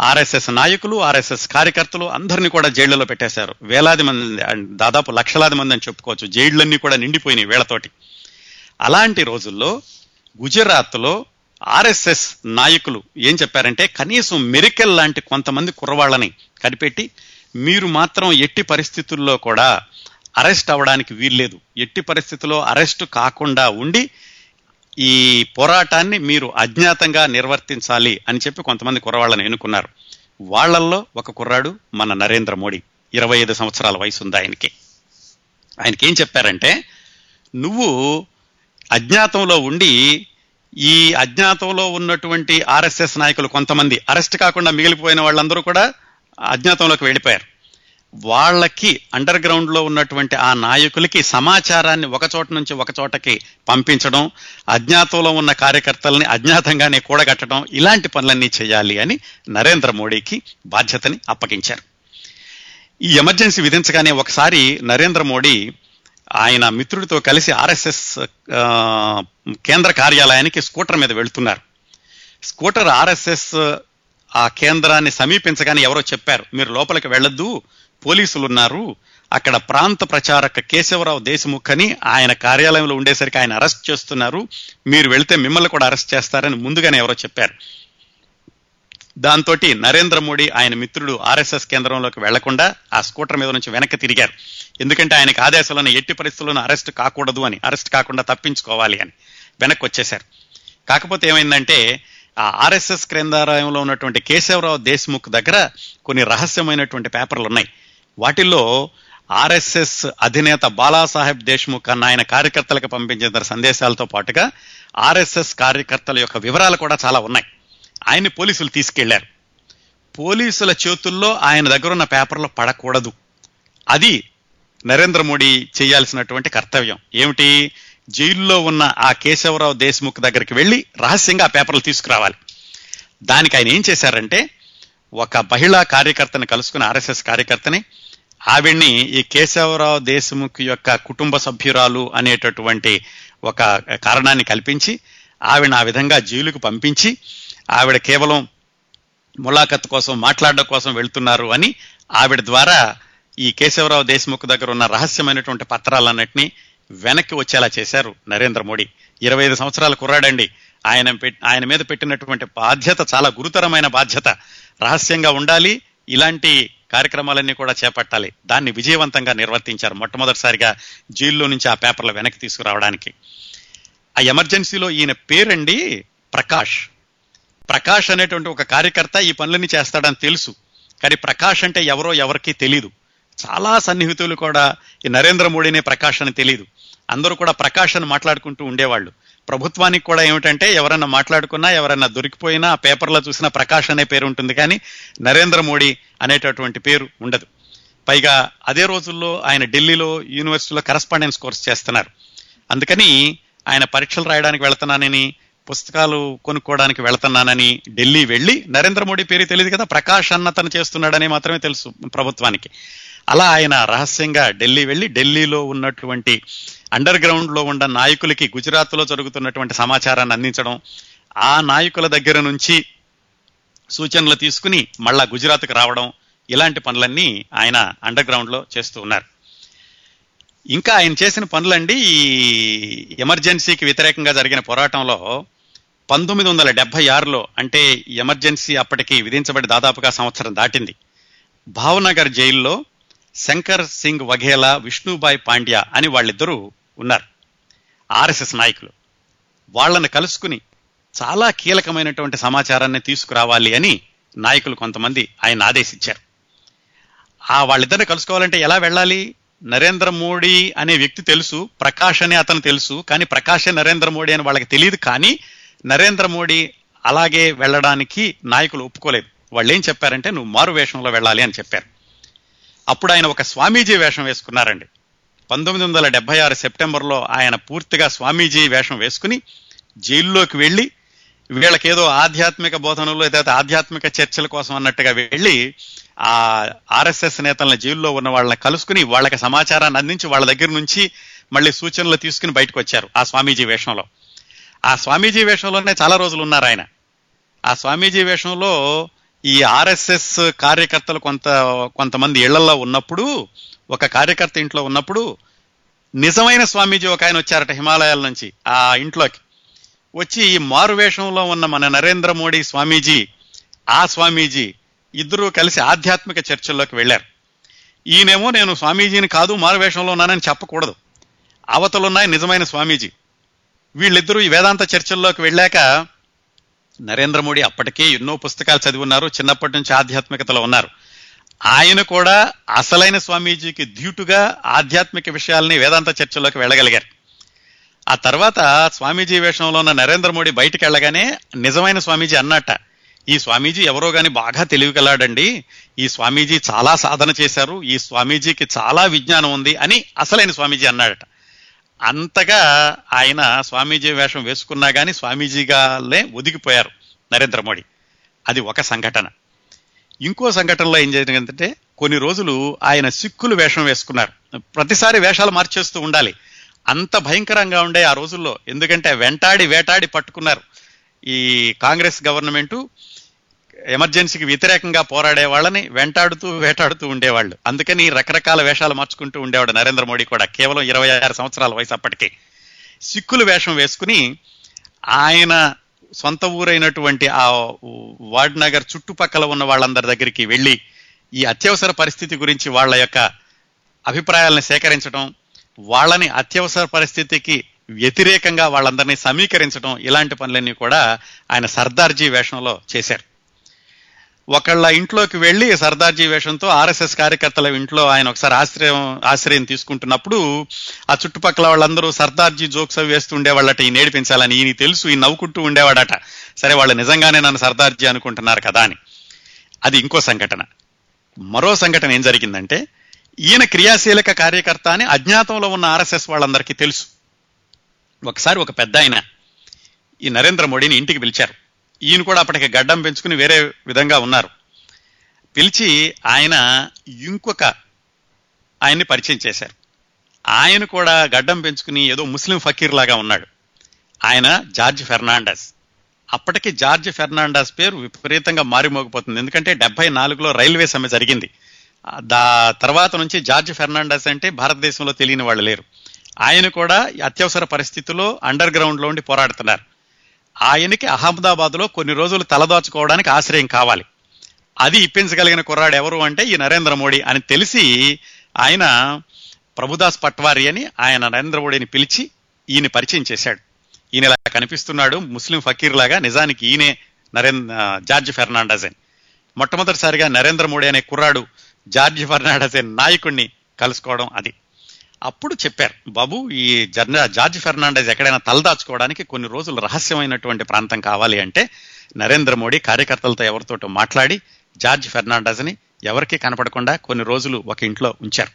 ఆర్ఎస్ఎస్ నాయకులు ఆర్ఎస్ఎస్ కార్యకర్తలు అందరినీ కూడా జైళ్ళలో పెట్టేశారు. వేలాది మంది దాదాపు లక్షలాది మంది అని చెప్పుకోవచ్చు. జైళ్ళన్నీ కూడా నిండిపోయినాయి వేళతోటి. అలాంటి రోజుల్లో గుజరాత్లో ఆర్ఎస్ఎస్ నాయకులు ఏం చెప్పారంటే కనీసం మెరికల్ లాంటి కొంతమంది కుర్రవాళ్ళని కనిపెట్టి మీరు మాత్రం ఎట్టి పరిస్థితుల్లో కూడా అరెస్ట్ అవ్వడానికి వీల్లేదు. ఎట్టి పరిస్థితిలో అరెస్ట్ కాకుండా ఉండి ఈ పోరాటాన్ని మీరు అజ్ఞాతంగా నిర్వర్తించాలి అని చెప్పి కొంతమంది కుర్రవాళ్ళని ఎన్నుకున్నారు. వాళ్ళల్లో ఒక కుర్రాడు మన నరేంద్ర మోడీ. ఇరవై ఐదు సంవత్సరాల వయసు ఉంది ఆయనకి. ఆయనకి ఏం చెప్పారంటే నువ్వు అజ్ఞాతంలో ఉండి ఈ అజ్ఞాతంలో ఉన్నటువంటి ఆర్ఎస్ఎస్ నాయకులు కొంతమంది అరెస్ట్ కాకుండా మిగిలిపోయిన వాళ్ళందరూ కూడా అజ్ఞాతంలోకి వెళ్ళిపోయారు. వాళ్ళకి అండర్ గ్రౌండ్లో ఉన్నటువంటి ఆ నాయకులకి సమాచారాన్ని ఒక చోట నుంచి ఒక చోటకి పంపించడం అజ్ఞాతంలో ఉన్న కార్యకర్తల్ని అజ్ఞాతంగానే కూడగట్టడం ఇలాంటి పనులన్నీ చేయాలి అని నరేంద్ర మోడీకి బాధ్యతని అప్పగించారు. ఈ ఎమర్జెన్సీ విధించగానే ఒకసారి నరేంద్ర మోడీ ఆయన మిత్రుడితో కలిసి ఆర్ఎస్ఎస్ కేంద్ర కార్యాలయానికి స్కూటర్ మీద వెళ్తున్నారు. స్కూటర్ ఆర్ఎస్ఎస్ ఆ కేంద్రాన్ని సమీపించగానే ఎవరో చెప్పారు మీరు లోపలికి వెళ్ళొద్దు పోలీసులు ఉన్నారు అక్కడ ప్రాంత ప్రచారక కేశవరావు దేశముఖ్ అని ఆయన కార్యాలయంలో ఉండేసరికి ఆయన అరెస్ట్ చేస్తున్నారు. మీరు వెళితే మిమ్మల్ని కూడా అరెస్ట్ చేస్తారని ముందుగానే ఎవరో చెప్పారు. దాంతో నరేంద్ర మోడీ ఆయన మిత్రుడు ఆర్ఎస్ఎస్ కేంద్రంలోకి వెళ్ళకుండా ఆ స్కూటర్ మీద నుంచి వెనక్కి తిరిగారు. ఎందుకంటే ఆయనకు ఆదేశాలను ఎట్టి పరిస్థితుల్లోనూ అరెస్ట్ కాకూడదు అని అరెస్ట్ కాకుండా తప్పించుకోవాలి అని వెనక్కి వచ్చేశారు. కాకపోతే ఏమైందంటే ఆ ఆర్ఎస్ఎస్ కేంద్రాలయంలో ఉన్నటువంటి కేశవరావు దేశ్ముఖ్ దగ్గర కొన్ని రహస్యమైనటువంటి పేపర్లు ఉన్నాయి. వాటిల్లో ఆర్ఎస్ఎస్ అధినేత బాలాసాహెబ్ దేశ్ముఖ్ అన్న ఆయన కార్యకర్తలకు పంపించిన సందేశాలతో పాటుగా ఆర్ఎస్ఎస్ కార్యకర్తల యొక్క వివరాలు కూడా చాలా ఉన్నాయి. ఆయన్ని పోలీసులు తీసుకెళ్ళారు. పోలీసుల చేతుల్లో ఆయన దగ్గర ఉన్న పడకూడదు. అది నరేంద్ర మోడీ చేయాల్సినటువంటి కర్తవ్యం. ఏమిటి? జైల్లో ఉన్న ఆ కేశవరావు దేశ్ముఖ్ దగ్గరికి వెళ్ళి రహస్యంగా ఆ పేపర్లు తీసుకురావాలి. దానికి ఆయన ఏం చేశారంటే ఒక మహిళా కార్యకర్తని కలుసుకుని ఆర్ఎస్ఎస్ కార్యకర్తని ఆవిడ్ని ఈ కేశవరావు దేశముఖ్ యొక్క కుటుంబ సభ్యురాలు అనేటటువంటి ఒక కారణాన్ని కల్పించి ఆవిడ ఆ విధంగా జైలుకు పంపించి ఆవిడ కేవలం ములాఖత్ కోసం మాట్లాడడం కోసం వెళ్తున్నారు అని ఆవిడ ద్వారా ఈ కేశవరావు దేశముఖ్ దగ్గర ఉన్న రహస్యమైనటువంటి పత్రాలన్నింటినీ వెనక్కి వచ్చేలా చేశారు నరేంద్ర మోడీ. ఇరవై ఐదు సంవత్సరాల కుర్రాడండి. ఆయన ఆయన మీద పెట్టినటువంటి బాధ్యత చాలా గురుతరమైన బాధ్యత. రహస్యంగా ఉండాలి ఇలాంటి కార్యక్రమాలన్నీ కూడా చేపట్టాలి. దాన్ని విజయవంతంగా నిర్వర్తించారు మొట్టమొదటిసారిగా జైల్లో నుంచి ఆ పేపర్లు వెనక్కి తీసుకురావడానికి. ఆ ఎమర్జెన్సీలో ఈయన పేరండి ప్రకాష్. ప్రకాష్ అనేటువంటి ఒక కార్యకర్త ఈ పనులన్నీ చేస్తాడని తెలుసు. కానీ ప్రకాష్ అంటే ఎవరో ఎవరికీ తెలియదు చాలా సన్నిహితులు కూడా ఈ నరేంద్ర మోడీనే ప్రకాష్ అని తెలియదు అందరూ కూడా ప్రకాశన్ మాట్లాడుకుంటూ ఉండేవాళ్ళు. ప్రభుత్వానికి కూడా ఏమిటంటే ఎవరన్నా మాట్లాడుకున్నా ఎవరన్నా దొరికిపోయినా పేపర్లో చూసినా ప్రకాష్ అనే పేరు ఉంటుంది కానీ నరేంద్ర మోడీ అనేటటువంటి పేరు ఉండదు. పైగా అదే రోజుల్లో ఆయన ఢిల్లీలో యూనివర్సిటీలో కరస్పాండెన్స్ కోర్స్ చేస్తున్నారు. అందుకని ఆయన పరీక్షలు రాయడానికి వెళ్తున్నానని పుస్తకాలు కొనుక్కోవడానికి వెళ్తున్నానని ఢిల్లీ వెళ్ళి నరేంద్ర మోడీ పేరు తెలియదు కదా ప్రకాష్ అన్న తను చేస్తున్నాడని మాత్రమే తెలుసు ప్రభుత్వానికి. అలా ఆయన రహస్యంగా ఢిల్లీ వెళ్ళి ఢిల్లీలో ఉన్నటువంటి అండర్ గ్రౌండ్లో ఉన్న నాయకులకి గుజరాత్లో జరుగుతున్నటువంటి సమాచారాన్ని అందించడం ఆ నాయకుల దగ్గర నుంచి సూచనలు తీసుకుని మళ్ళా గుజరాత్కు రావడం ఇలాంటి పనులన్నీ ఆయన అండర్ గ్రౌండ్లో చేస్తూ ఉన్నారు. ఇంకా ఆయన చేసిన పనులండి ఈ ఎమర్జెన్సీకి వ్యతిరేకంగా జరిగిన పోరాటంలో పంతొమ్మిది వందల డెబ్బై ఆరులో అంటే ఎమర్జెన్సీ అప్పటికి విధించబడి దాదాపుగా సంవత్సరం దాటింది. భావనగర్ జైల్లో శంకర్ సింగ్ వఘేలా విష్ణుబాయ్ పాండ్యా అని వాళ్ళిద్దరూ ఉన్నారు. ఆర్ఎస్ఎస్ నాయకులు. వాళ్ళని కలుసుకుని చాలా కీలకమైనటువంటి సమాచారాన్ని తీసుకురావాలి అని నాయకులు కొంతమంది ఆయన ఆదేశించారు. ఆ వాళ్ళిద్దరిని కలుసుకోవాలంటే ఎలా వెళ్ళాలి? నరేంద్ర మోడీ అనే వ్యక్తి తెలుసు ప్రకాష్ అనే అతను తెలుసు కానీ ప్రకాషే నరేంద్ర మోడీ అని వాళ్ళకి తెలియదు కానీ నరేంద్ర మోడీ అలాగే వెళ్ళడానికి నాయకులు ఒప్పుకోలేదు. వాళ్ళు ఏం చెప్పారంటే నువ్వు మారు వేషంలో వెళ్ళాలి అని చెప్పారు. అప్పుడు ఆయన ఒక స్వామీజీ వేషం వేసుకున్నారండి. పంతొమ్మిది వందల డెబ్బై ఆరు సెప్టెంబర్లో ఆయన పూర్తిగా స్వామీజీ వేషం వేసుకుని జైల్లోకి వెళ్ళి వీళ్ళకేదో ఆధ్యాత్మిక బోధనలు లేదా ఆధ్యాత్మిక చర్చల కోసం అన్నట్టుగా వెళ్ళి ఆ ఆర్ఎస్ఎస్ నేతలను జైల్లో ఉన్న వాళ్ళని కలుసుకుని వాళ్ళకి సమాచారాన్ని అందించి వాళ్ళ దగ్గర నుంచి మళ్ళీ సూచనలు తీసుకుని బయటకు వచ్చారు ఆ స్వామీజీ వేషంలో. ఆ స్వామీజీ వేషంలోనే చాలా రోజులు ఉన్నారు ఆయన. ఆ స్వామీజీ వేషంలో ఈ ఆర్ఎస్ఎస్ కార్యకర్తలు కొంత కొంతమంది ఇళ్ళలో ఉన్నప్పుడు ఒక కార్యకర్త ఇంట్లో ఉన్నప్పుడు నిజమైన స్వామీజీ ఒక ఆయన వచ్చారట హిమాలయాల నుంచి ఆ ఇంట్లోకి. వచ్చి ఈ మారు వేషంలో ఉన్న మన నరేంద్ర మోడీ స్వామీజీ ఆ స్వామీజీ ఇద్దరూ కలిసి ఆధ్యాత్మిక చర్చల్లోకి వెళ్ళారు. ఈయనేమో నేను స్వామీజీని కాదు మారు వేషంలో ఉన్నానని చెప్పకూడదు. అవతలున్నాయి నిజమైన స్వామీజీ. వీళ్ళిద్దరూ ఈ వేదాంత చర్చల్లోకి వెళ్ళాక నరేంద్ర మోడీ అప్పటికే ఎన్నో పుస్తకాలు చదివి చిన్నప్పటి నుంచి ఆధ్యాత్మికతలో ఉన్నారు. ఆయన కూడా అసలైన స్వామీజీకి ధీటుగా ఆధ్యాత్మిక విషయాల్ని వేదాంత చర్చలోకి వెళ్ళగలిగారు. ఆ తర్వాత స్వామీజీ వేషంలో ఉన్న నరేంద్ర మోడీ బయటికి వెళ్ళగానే నిజమైన స్వామీజీ అన్నట్ట ఈ స్వామీజీ ఎవరో కానీ బాగా తెలివిగలాడండి ఈ స్వామీజీ చాలా సాధన చేశారు. ఈ స్వామీజీకి చాలా విజ్ఞానం ఉంది అని అసలైన స్వామీజీ అన్నాడట. అంతగా ఆయన స్వామీజీ వేషం వేసుకున్నా కానీ స్వామీజీగానే ఒదిగిపోయారు నరేంద్ర మోడీ. అది ఒక సంఘటన. ఇంకో సంఘటనలో ఏం జరిగిందంటే కొన్ని రోజులు ఆయన సిక్కులు వేషం వేసుకున్నారు. ప్రతిసారి వేషాలు మార్చేస్తూ ఉండాలి. అంత భయంకరంగా ఉండే ఆ రోజుల్లో. ఎందుకంటే వెంటాడి వేటాడి పట్టుకున్నారు ఈ కాంగ్రెస్ గవర్నమెంటు. ఎమర్జెన్సీకి వ్యతిరేకంగా పోరాడే వాళ్ళని వెంటాడుతూ వేటాడుతూ ఉండేవాళ్ళు. అందుకని రకరకాల వేషాలు మార్చుకుంటూ ఉండేవాడు నరేంద్ర మోడీ కూడా. కేవలం ఇరవై ఆరు సంవత్సరాల వయసు అప్పటికి. సిక్కులు వేషం వేసుకుని ఆయన సొంత ఊరైనటువంటి ఆ వార్డ్ నగర్ చుట్టుపక్కల ఉన్న వాళ్ళందరి దగ్గరికి వెళ్ళి ఈ అత్యవసర పరిస్థితి గురించి వాళ్ళ యొక్క అభిప్రాయాలను సేకరించడం వాళ్ళని అత్యవసర పరిస్థితికి వ్యతిరేకంగా వాళ్ళందరినీ సమీకరించడం ఇలాంటి పనులన్నీ కూడా ఆయన సర్దార్జీ వేషంలో చేశారు. ఒకళ్ళ ఇంట్లోకి వెళ్ళి సర్దార్జీ వేషంతో ఆర్ఎస్ఎస్ కార్యకర్తల ఇంట్లో ఆయన ఒకసారి ఆశ్రయం ఆశ్రయం తీసుకుంటున్నప్పుడు ఆ చుట్టుపక్కల వాళ్ళందరూ సర్దార్జీ జోక్స్ అవి వేస్తూ ఉండేవాళ్ళట ఈ నేడిపించాలని ఈయన తెలుసు ఈ నవ్వుకుంటూ ఉండేవాడట. సరే వాళ్ళు నిజంగానే నన్ను సర్దార్జీ అనుకుంటున్నారు కదా అని. అది ఇంకో సంఘటన. మరో సంఘటన ఏం జరిగిందంటే ఈయన క్రియాశీలక కార్యకర్త అని అజ్ఞాతంలో ఉన్న ఆర్ఎస్ఎస్ వాళ్ళందరికీ తెలుసు. ఒకసారి ఒక పెద్ద ఆయన ఈ నరేంద్ర మోడీని ఇంటికి పిలిచారు. ఈయన కూడా అప్పటికి గడ్డం పెంచుకుని వేరే విధంగా ఉన్నారు. పిలిచి ఆయన ఇంకొక ఆయన్ని పరిచయం చేశారు. ఆయన కూడా గడ్డం పెంచుకుని ఏదో ముస్లిం ఫకీర్ లాగా ఉన్నాడు. ఆయన జార్జ్ ఫెర్నాండస్. అప్పటికి జార్జ్ ఫెర్నాండస్ పేరు విపరీతంగా మారిమోగిపోతుంది. ఎందుకంటే డెబ్బై నాలుగులో రైల్వే సమ్మె జరిగింది. దా తర్వాత నుంచి జార్జ్ ఫెర్నాండస్ అంటే భారతదేశంలో తెలియని వాళ్ళు లేరు. ఆయన కూడా అత్యవసర పరిస్థితుల్లో అండర్ గ్రౌండ్లో ఉండి పోరాడుతున్నారు. ఆయనకి అహ్మదాబాద్లో కొన్ని రోజులు తలదాచుకోవడానికి ఆశ్రయం కావాలి. అది ఇప్పించగలిగిన కుర్రాడు ఎవరు అంటే ఈ నరేంద్ర మోడీ అని తెలిసి ఆయన ప్రభుదాస్ పట్వారి అని ఆయన నరేంద్ర మోడీని పిలిచి ఈయన పరిచయం చేశాడు. ఈయన ఇలా కనిపిస్తున్నాడు ముస్లిం ఫకీర్ లాగా నిజానికి ఈయనే నరేంద్ర జార్జ్ ఫెర్నాండస్ అని. మొట్టమొదటిసారిగా నరేంద్ర మోడీ అనే కుర్రాడు జార్జ్ ఫెర్నాండస్ అనే నాయకుడిని కలుసుకోవడం అది. అప్పుడు చెప్పారు బాబు ఈ జర్న జార్జ్ ఫెర్నాండెస్ ఎక్కడైనా తలదాచుకోవడానికి కొన్ని రోజులు రహస్యమైనటువంటి ప్రాంతం కావాలి అంటే నరేంద్ర మోడీ కార్యకర్తలతో ఎవరితోటో మాట్లాడి జార్జ్ ఫెర్నాండెస్ని ఎవరికీ కనపడకుండా కొన్ని రోజులు ఒక ఇంట్లో ఉంచారు.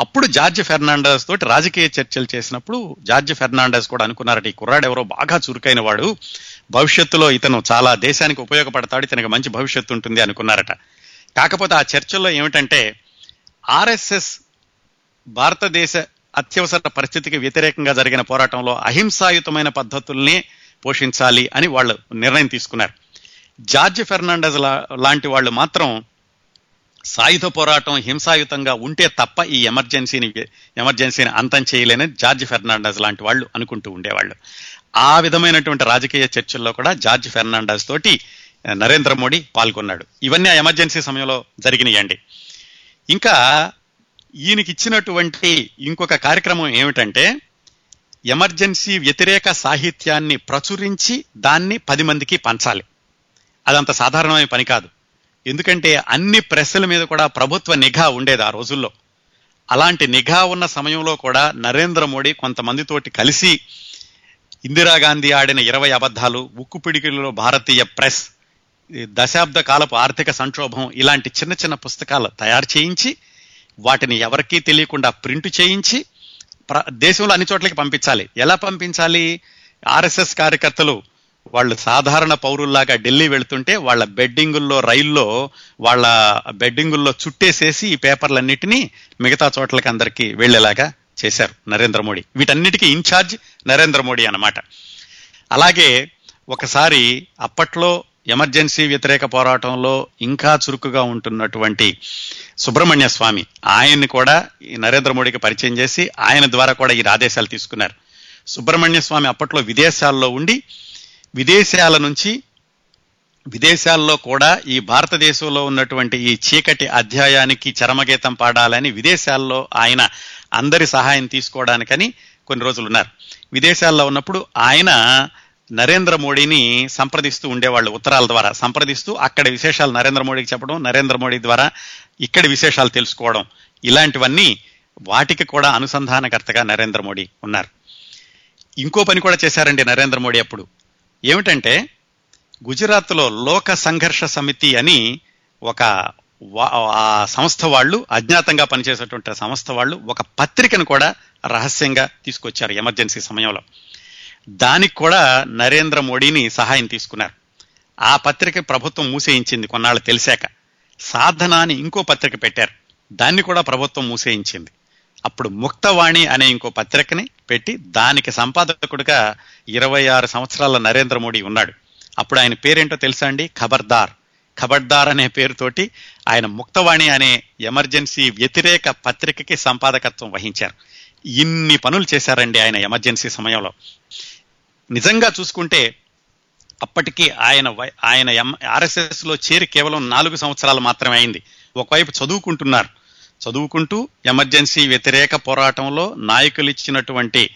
అప్పుడు జార్జ్ ఫెర్నాండెస్ తోటి రాజకీయ చర్చలు చేసినప్పుడు జార్జ్ ఫెర్నాండస్ కూడా అనుకున్నారట ఈ కుర్రాడు ఎవరో బాగా చురుకైన వాడు భవిష్యత్తులో ఇతను చాలా దేశానికి ఉపయోగపడతాడు ఇతనికి మంచి భవిష్యత్తు ఉంటుంది అనుకున్నారట. కాకపోతే ఆ చర్చల్లో ఏమిటంటే ఆర్ఎస్ఎస్ భారతదేశ అత్యవసర పరిస్థితికి వ్యతిరేకంగా జరిగిన పోరాటంలో అహింసాయుతమైన పద్ధతుల్ని పోషించాలి అని వాళ్ళు నిర్ణయం తీసుకున్నారు. జార్జ్ ఫెర్నాండస్ లాంటి వాళ్ళు మాత్రం సాయుధ పోరాటం హింసాయుతంగా ఉంటే తప్ప ఈ ఎమర్జెన్సీని ఎమర్జెన్సీని అంతం చేయలేని జార్జ్ ఫెర్నాండస్ లాంటి వాళ్ళు అనుకుంటూ ఉండేవాళ్ళు. ఆ విధమైనటువంటి రాజకీయ చర్చల్లో కూడా జార్జ్ ఫెర్నాండస్ తోటి నరేంద్ర మోడీ పాల్గొన్నాడు. ఇవన్నీ ఆ ఎమర్జెన్సీ సమయంలో జరిగినాయండి. ఇంకా ఈయనకి ఇచ్చినటువంటి ఇంకొక కార్యక్రమం ఏమిటంటే ఎమర్జెన్సీ వ్యతిరేక సాహిత్యాన్ని ప్రచురించి దాన్ని పది మందికి పంచాలి. అదంత సాధారణమైన పని కాదు. ఎందుకంటే అన్ని ప్రెస్ల మీద కూడా ప్రభుత్వ నిఘా ఉండేది ఆ రోజుల్లో. అలాంటి నిఘా ఉన్న సమయంలో కూడా నరేంద్ర మోడీ కొంతమందితోటి కలిసి ఇందిరాగాంధీ ఆడిన ఇరవై అబద్ధాలు ఉక్కు పిడికిలలో భారతీయ ప్రెస్ దశాబ్ద కాలపు ఆర్థిక సంక్షోభం ఇలాంటి చిన్న చిన్న పుస్తకాలు తయారు చేయించి వాటిని ఎవరికీ తెలియకుండా ప్రింట్ చేయించి ప్ర- దేశంలో అన్ని చోట్లకి పంపించాలి. ఎలా పంపించాలి? ఆర్ఎస్ఎస్ కార్యకర్తలు వాళ్ళు సాధారణ పౌరుల్లాగా ఢిల్లీ వెళ్తుంటే వాళ్ళ బెడ్డింగుల్లో రైల్లో వాళ్ళ బెడ్డింగుల్లో చుట్టేసేసి ఈ పేపర్లన్నిటినీ మిగతా చోట్లకి అందరికీ వెళ్ళేలాగా చేశారు నరేంద్ర మోడీ. వీటన్నిటికీ ఇన్ఛార్జ్ నరేంద్ర మోడీ అన్నమాట. అలాగే ఒకసారి అప్పట్లో ఎమర్జెన్సీ వ్యతిరేక పోరాటంలో ఇంకా చురుకుగా ఉంటున్నటువంటి సుబ్రహ్మణ్య స్వామి ఆయన్ని కూడా ఈ నరేంద్ర మోడీకి పరిచయం చేసి ఆయన ద్వారా కూడా ఈ ఆదేశాలు తీసుకున్నారు. సుబ్రహ్మణ్య స్వామి అప్పట్లో విదేశాల్లో ఉండి విదేశాల నుంచి విదేశాల్లో కూడా ఈ భారతదేశంలో ఉన్నటువంటి ఈ చీకటి అధ్యాయానికి చరమగీతం పాడాలని విదేశాల్లో ఆయన అందరి సహాయం తీసుకోవడానికని కొన్ని రోజులు ఉన్నారు విదేశాల్లో ఉన్నప్పుడు ఆయన నరేంద్ర మోడీని సంప్రదిస్తూ ఉండేవాళ్ళు ఉత్తరాల ద్వారా. సంప్రదిస్తూ అక్కడ విశేషాలు నరేంద్ర మోడీకి చెప్పడం నరేంద్ర మోడీ ద్వారా ఇక్కడి విశేషాలు తెలుసుకోవడం. ఇలాంటివన్నీ వాటికి కూడా అనుసంధానకర్తగా నరేంద్ర మోడీ ఉన్నారు. ఇంకో పని కూడా చేశారండి నరేంద్ర మోడీ అప్పుడు. ఏమిటంటే గుజరాత్లో లోక సంఘర్ష సమితి అని ఒక వా- ఆ సంస్థ వాళ్ళు అజ్ఞాతంగా పనిచేసేటువంటి సంస్థ వాళ్ళు ఒక పత్రికను కూడా రహస్యంగా తీసుకొచ్చారు ఎమర్జెన్సీ సమయంలో. దానికి కూడా నరేంద్ర మోడీని సహాయం తీసుకున్నారు. ఆ పత్రిక ప్రభుత్వం మూసేయించింది కొన్నాళ్ళు తెలిసాక. సాధన అని ఇంకో పత్రిక పెట్టారు. దాన్ని కూడా ప్రభుత్వం మూసేయించింది. అప్పుడు ముక్తవాణి అనే ఇంకో పత్రికని పెట్టి దానికి సంపాదకుడిగా ఇరవై ఆరు సంవత్సరాల నరేంద్ర మోడీ ఉన్నాడు. అప్పుడు ఆయన పేరేంటో తెలుసా అండి? ఖబర్దార్. ఖబర్దార్ అనే పేరుతోటి ఆయన ముక్తవాణి అనే ఎమర్జెన్సీ వ్యతిరేక పత్రికకి సంపాదకత్వం వహించారు. ఇన్ని పనులు చేశారండి ఆయన ఎమర్జెన్సీ సమయంలో. నిజంగా చూసుకుంటే అప్పటికి ఆయన వై- ఆయన ఆర్ఎస్ఎస్లో చేరి కేవలం నాలుగు సంవత్సరాలు మాత్రమే అయింది. ఒకవైపు చదువుకుంటున్నారు. చదువుకుంటూ ఎమర్జెన్సీ వ్యతిరేక పోరాటంలో నాయకులు ఇచ్చినటువంటి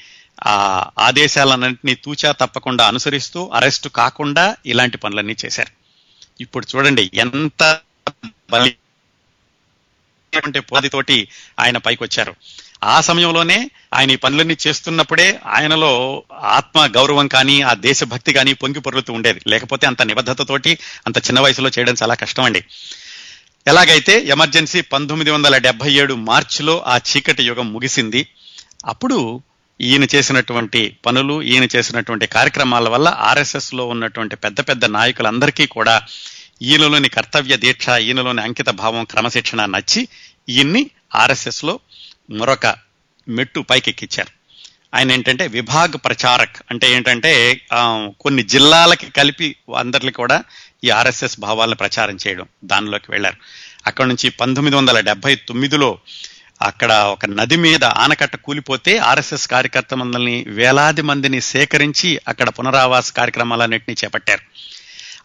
ఆ ఆదేశాలన్నింటినీ తూచా తప్పకుండా అనుసరిస్తూ అరెస్టు కాకుండా ఇలాంటి పనులన్నీ చేశారు. ఇప్పుడు చూడండి ఎంత బలి పోదితోటి ఆయన పైకి వచ్చారు ఆ సమయంలోనే ఆయన ఈ పనులన్నీ చేస్తున్నప్పుడే ఆయనలో ఆత్మ గౌరవం కానీ ఆ దేశభక్తి కానీ పొంగి పొరులుతూ ఉండేది. లేకపోతే అంత నిబద్ధతతోటి అంత చిన్న వయసులో చేయడం చాలా కష్టం అండి ఎలాగైతే ఎమర్జెన్సీ పంతొమ్మిది వందల డెబ్బై ఏడు మార్చిలో ఆ చీకటి యుగం ముగిసింది అప్పుడు ఈయన చేసినటువంటి పనులు ఈయన చేసినటువంటి కార్యక్రమాల వల్ల ఆర్ఎస్ఎస్లో ఉన్నటువంటి పెద్ద పెద్ద నాయకులందరికీ కూడా ఈయనలోని కర్తవ్య దీక్ష ఈయనలోని అంకిత భావం క్రమశిక్షణ నచ్చి ఈయన్ని ఆర్ఎస్ఎస్లో మరొక మెట్టు పైకెక్కించారు ఆయన ఏంటంటే విభాగ్ ప్రచారక్. అంటే ఏంటంటే కొన్ని జిల్లాలకి కలిపి అందరికీ కూడా ఈ ఆర్ఎస్ఎస్ భావాలను ప్రచారం చేయడం దానిలోకి వెళ్ళారు. అక్కడ నుంచి పంతొమ్మిది వందల డెబ్బై తొమ్మిదిలో అక్కడ ఒక నది మీద ఆనకట్ట కూలిపోతే ఆర్ఎస్ఎస్ మందల్ని వేలాది మందిని సేకరించి అక్కడ పునరావాస కార్యక్రమాలన్నింటినీ చేపట్టారు.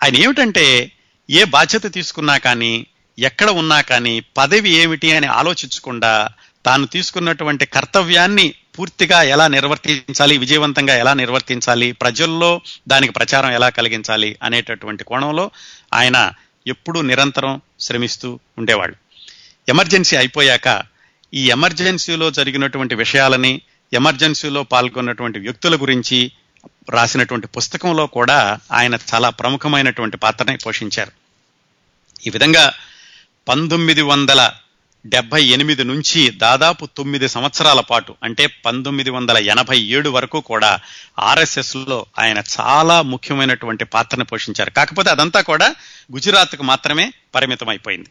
ఆయన ఏమిటంటే ఏ బాధ్యత తీసుకున్నా కానీ ఎక్కడ ఉన్నా కానీ పదవి ఏమిటి అని ఆలోచించకుండా తాను తీసుకున్నటువంటి కర్తవ్యాన్ని పూర్తిగా ఎలా నిర్వర్తించాలి విజయవంతంగా ఎలా నిర్వర్తించాలి ప్రజల్లో దానికి ప్రచారం ఎలా కలిగించాలి అనేటటువంటి కోణంలో ఆయన ఎప్పుడూ నిరంతరం శ్రమిస్తూ ఉండేవాళ్ళు. ఎమర్జెన్సీ అయిపోయాక ఈ ఎమర్జెన్సీలో జరిగినటువంటి విషయాలని ఎమర్జెన్సీలో పాల్గొన్నటువంటి వ్యక్తుల గురించి రాసినటువంటి పుస్తకంలో కూడా ఆయన చాలా ప్రముఖమైనటువంటి పాత్రని పోషించారు. ఈ విధంగా పంతొమ్మిది వందల డెబ్బై ఎనిమిది నుంచి దాదాపు తొమ్మిది సంవత్సరాల పాటు అంటే పంతొమ్మిది వందల ఎనభై ఏడు వరకు కూడా ఆర్ఎస్ఎస్లో ఆయన చాలా ముఖ్యమైనటువంటి పాత్రను పోషించారు. కాకపోతే అదంతా కూడా గుజరాత్కు మాత్రమే పరిమితం అయిపోయింది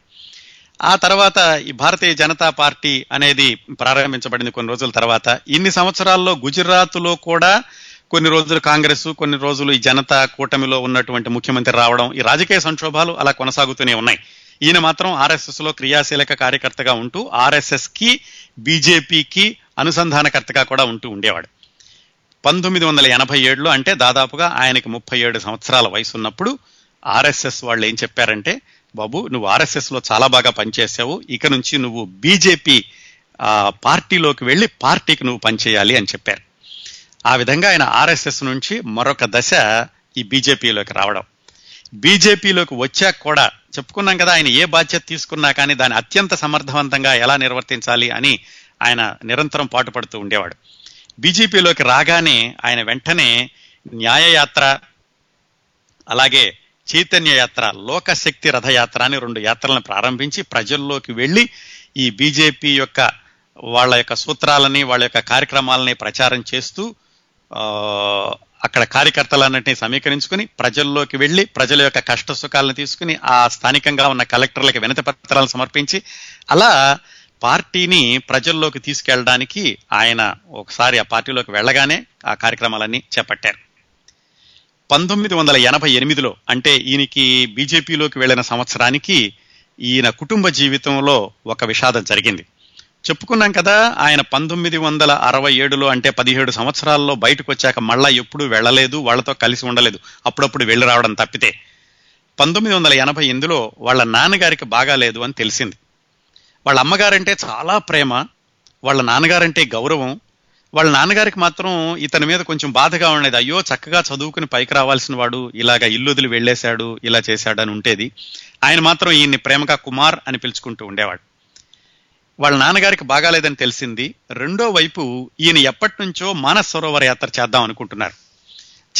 ఆ తర్వాత ఈ భారతీయ జనతా పార్టీ అనేది ప్రారంభించబడింది కొన్ని రోజుల తర్వాత. ఇన్ని సంవత్సరాల్లో గుజరాత్లో కూడా కొన్ని రోజులు కాంగ్రెస్ కొన్ని రోజులు ఈ జనతా కూటమిలో ఉన్నటువంటి ముఖ్యమంత్రి రావడం ఈ రాజకీయ సంక్షోభాలు అలా కొనసాగుతూనే ఉన్నాయి. ఈయన మాత్రం ఆర్ఎస్ఎస్లో క్రియాశీలక కార్యకర్తగా ఉంటూ ఆర్ఎస్ఎస్కి బీజేపీకి అనుసంధానకర్తగా కూడా ఉంటూ ఉండేవాడు. పంతొమ్మిది వందల ఎనభై ఏడులో అంటే దాదాపుగా ఆయనకి ముప్పై ఏడు సంవత్సరాల వయసు ఉన్నప్పుడు ఆర్ఎస్ఎస్ వాళ్ళు ఏం చెప్పారంటే బాబు నువ్వు ఆర్ఎస్ఎస్లో చాలా బాగా పనిచేసావు ఇక నుంచి నువ్వు బీజేపీ పార్టీలోకి వెళ్ళి పార్టీకి నువ్వు పనిచేయాలి అని చెప్పారు. ఆ విధంగా ఆయన ఆర్ఎస్ఎస్ నుంచి మరొక దశ ఈ బీజేపీలోకి రావడం. బీజేపీలోకి వచ్చాక కూడా చెప్పుకున్నాం కదా ఆయన ఏ బాధ్యత తీసుకున్నా కానీ దాన్ని అత్యంత సమర్థవంతంగా ఎలా నిర్వర్తించాలి అని ఆయన నిరంతరం పాటుపడుతూ ఉండేవాడు. బీజేపీలోకి రాగానే ఆయన వెంటనే న్యాయయాత్ర అలాగే చైతన్య యాత్ర లోకశక్తి రథయాత్ర అని రెండు యాత్రలను ప్రారంభించి ప్రజల్లోకి వెళ్ళి ఈ బీజేపీ యొక్క వాళ్ళ యొక్క సూత్రాలని వాళ్ళ యొక్క కార్యక్రమాలని ప్రచారం చేస్తూ అక్కడ కార్యకర్తలన్నింటినీ సమీకరించుకుని ప్రజల్లోకి వెళ్ళి ప్రజల యొక్క కష్ట సుఖాలను తీసుకుని ఆ స్థానికంగా ఉన్న కలెక్టర్లకు వినతి పత్రాలను సమర్పించి అలా పార్టీని ప్రజల్లోకి తీసుకెళ్ళడానికి ఆయన ఒకసారి ఆ పార్టీలోకి వెళ్ళగానే ఆ కార్యక్రమాలన్నీ చేపట్టారు. పంతొమ్మిది వందల ఎనభై ఎనిమిదిలో అంటే ఈయనకి బీజేపీలోకి వెళ్ళిన సంవత్సరానికి ఈయన కుటుంబ జీవితంలో ఒక విషాదం జరిగింది. చెప్పుకున్నాం కదా ఆయన పంతొమ్మిది వందల అరవై ఏడులో అంటే పదిహేడు సంవత్సరాల్లో బయటకు వచ్చాక మళ్ళా ఎప్పుడూ వెళ్ళలేదు వాళ్ళతో కలిసి ఉండలేదు. అప్పుడప్పుడు వెళ్ళి రావడం తప్పితే. పంతొమ్మిది వందల ఎనభై ఎనిమిదిలో వాళ్ళ నాన్నగారికి బాగాలేదు అని తెలిసింది. వాళ్ళ అమ్మగారంటే చాలా ప్రేమ వాళ్ళ నాన్నగారంటే గౌరవం. వాళ్ళ నాన్నగారికి మాత్రం ఇతని మీద కొంచెం బాధగా ఉండేది. అయ్యో చక్కగా చదువుకుని పైకి రావాల్సిన వాడు ఇలాగా ఇల్లు వదిలి వెళ్ళేశాడు ఇలా చేశాడు అని ఉండేది. ఆయన మాత్రం ఈయన్ని ప్రేమగా కుమార్ అని పిలుచుకుంటూ ఉండేవాడు. వాళ్ళ నాన్నగారికి బాగాలేదని తెలిసింది. రెండో వైపు ఈయన ఎప్పటి నుంచో మానస్ సరోవర యాత్ర చేద్దాం అనుకుంటున్నారు.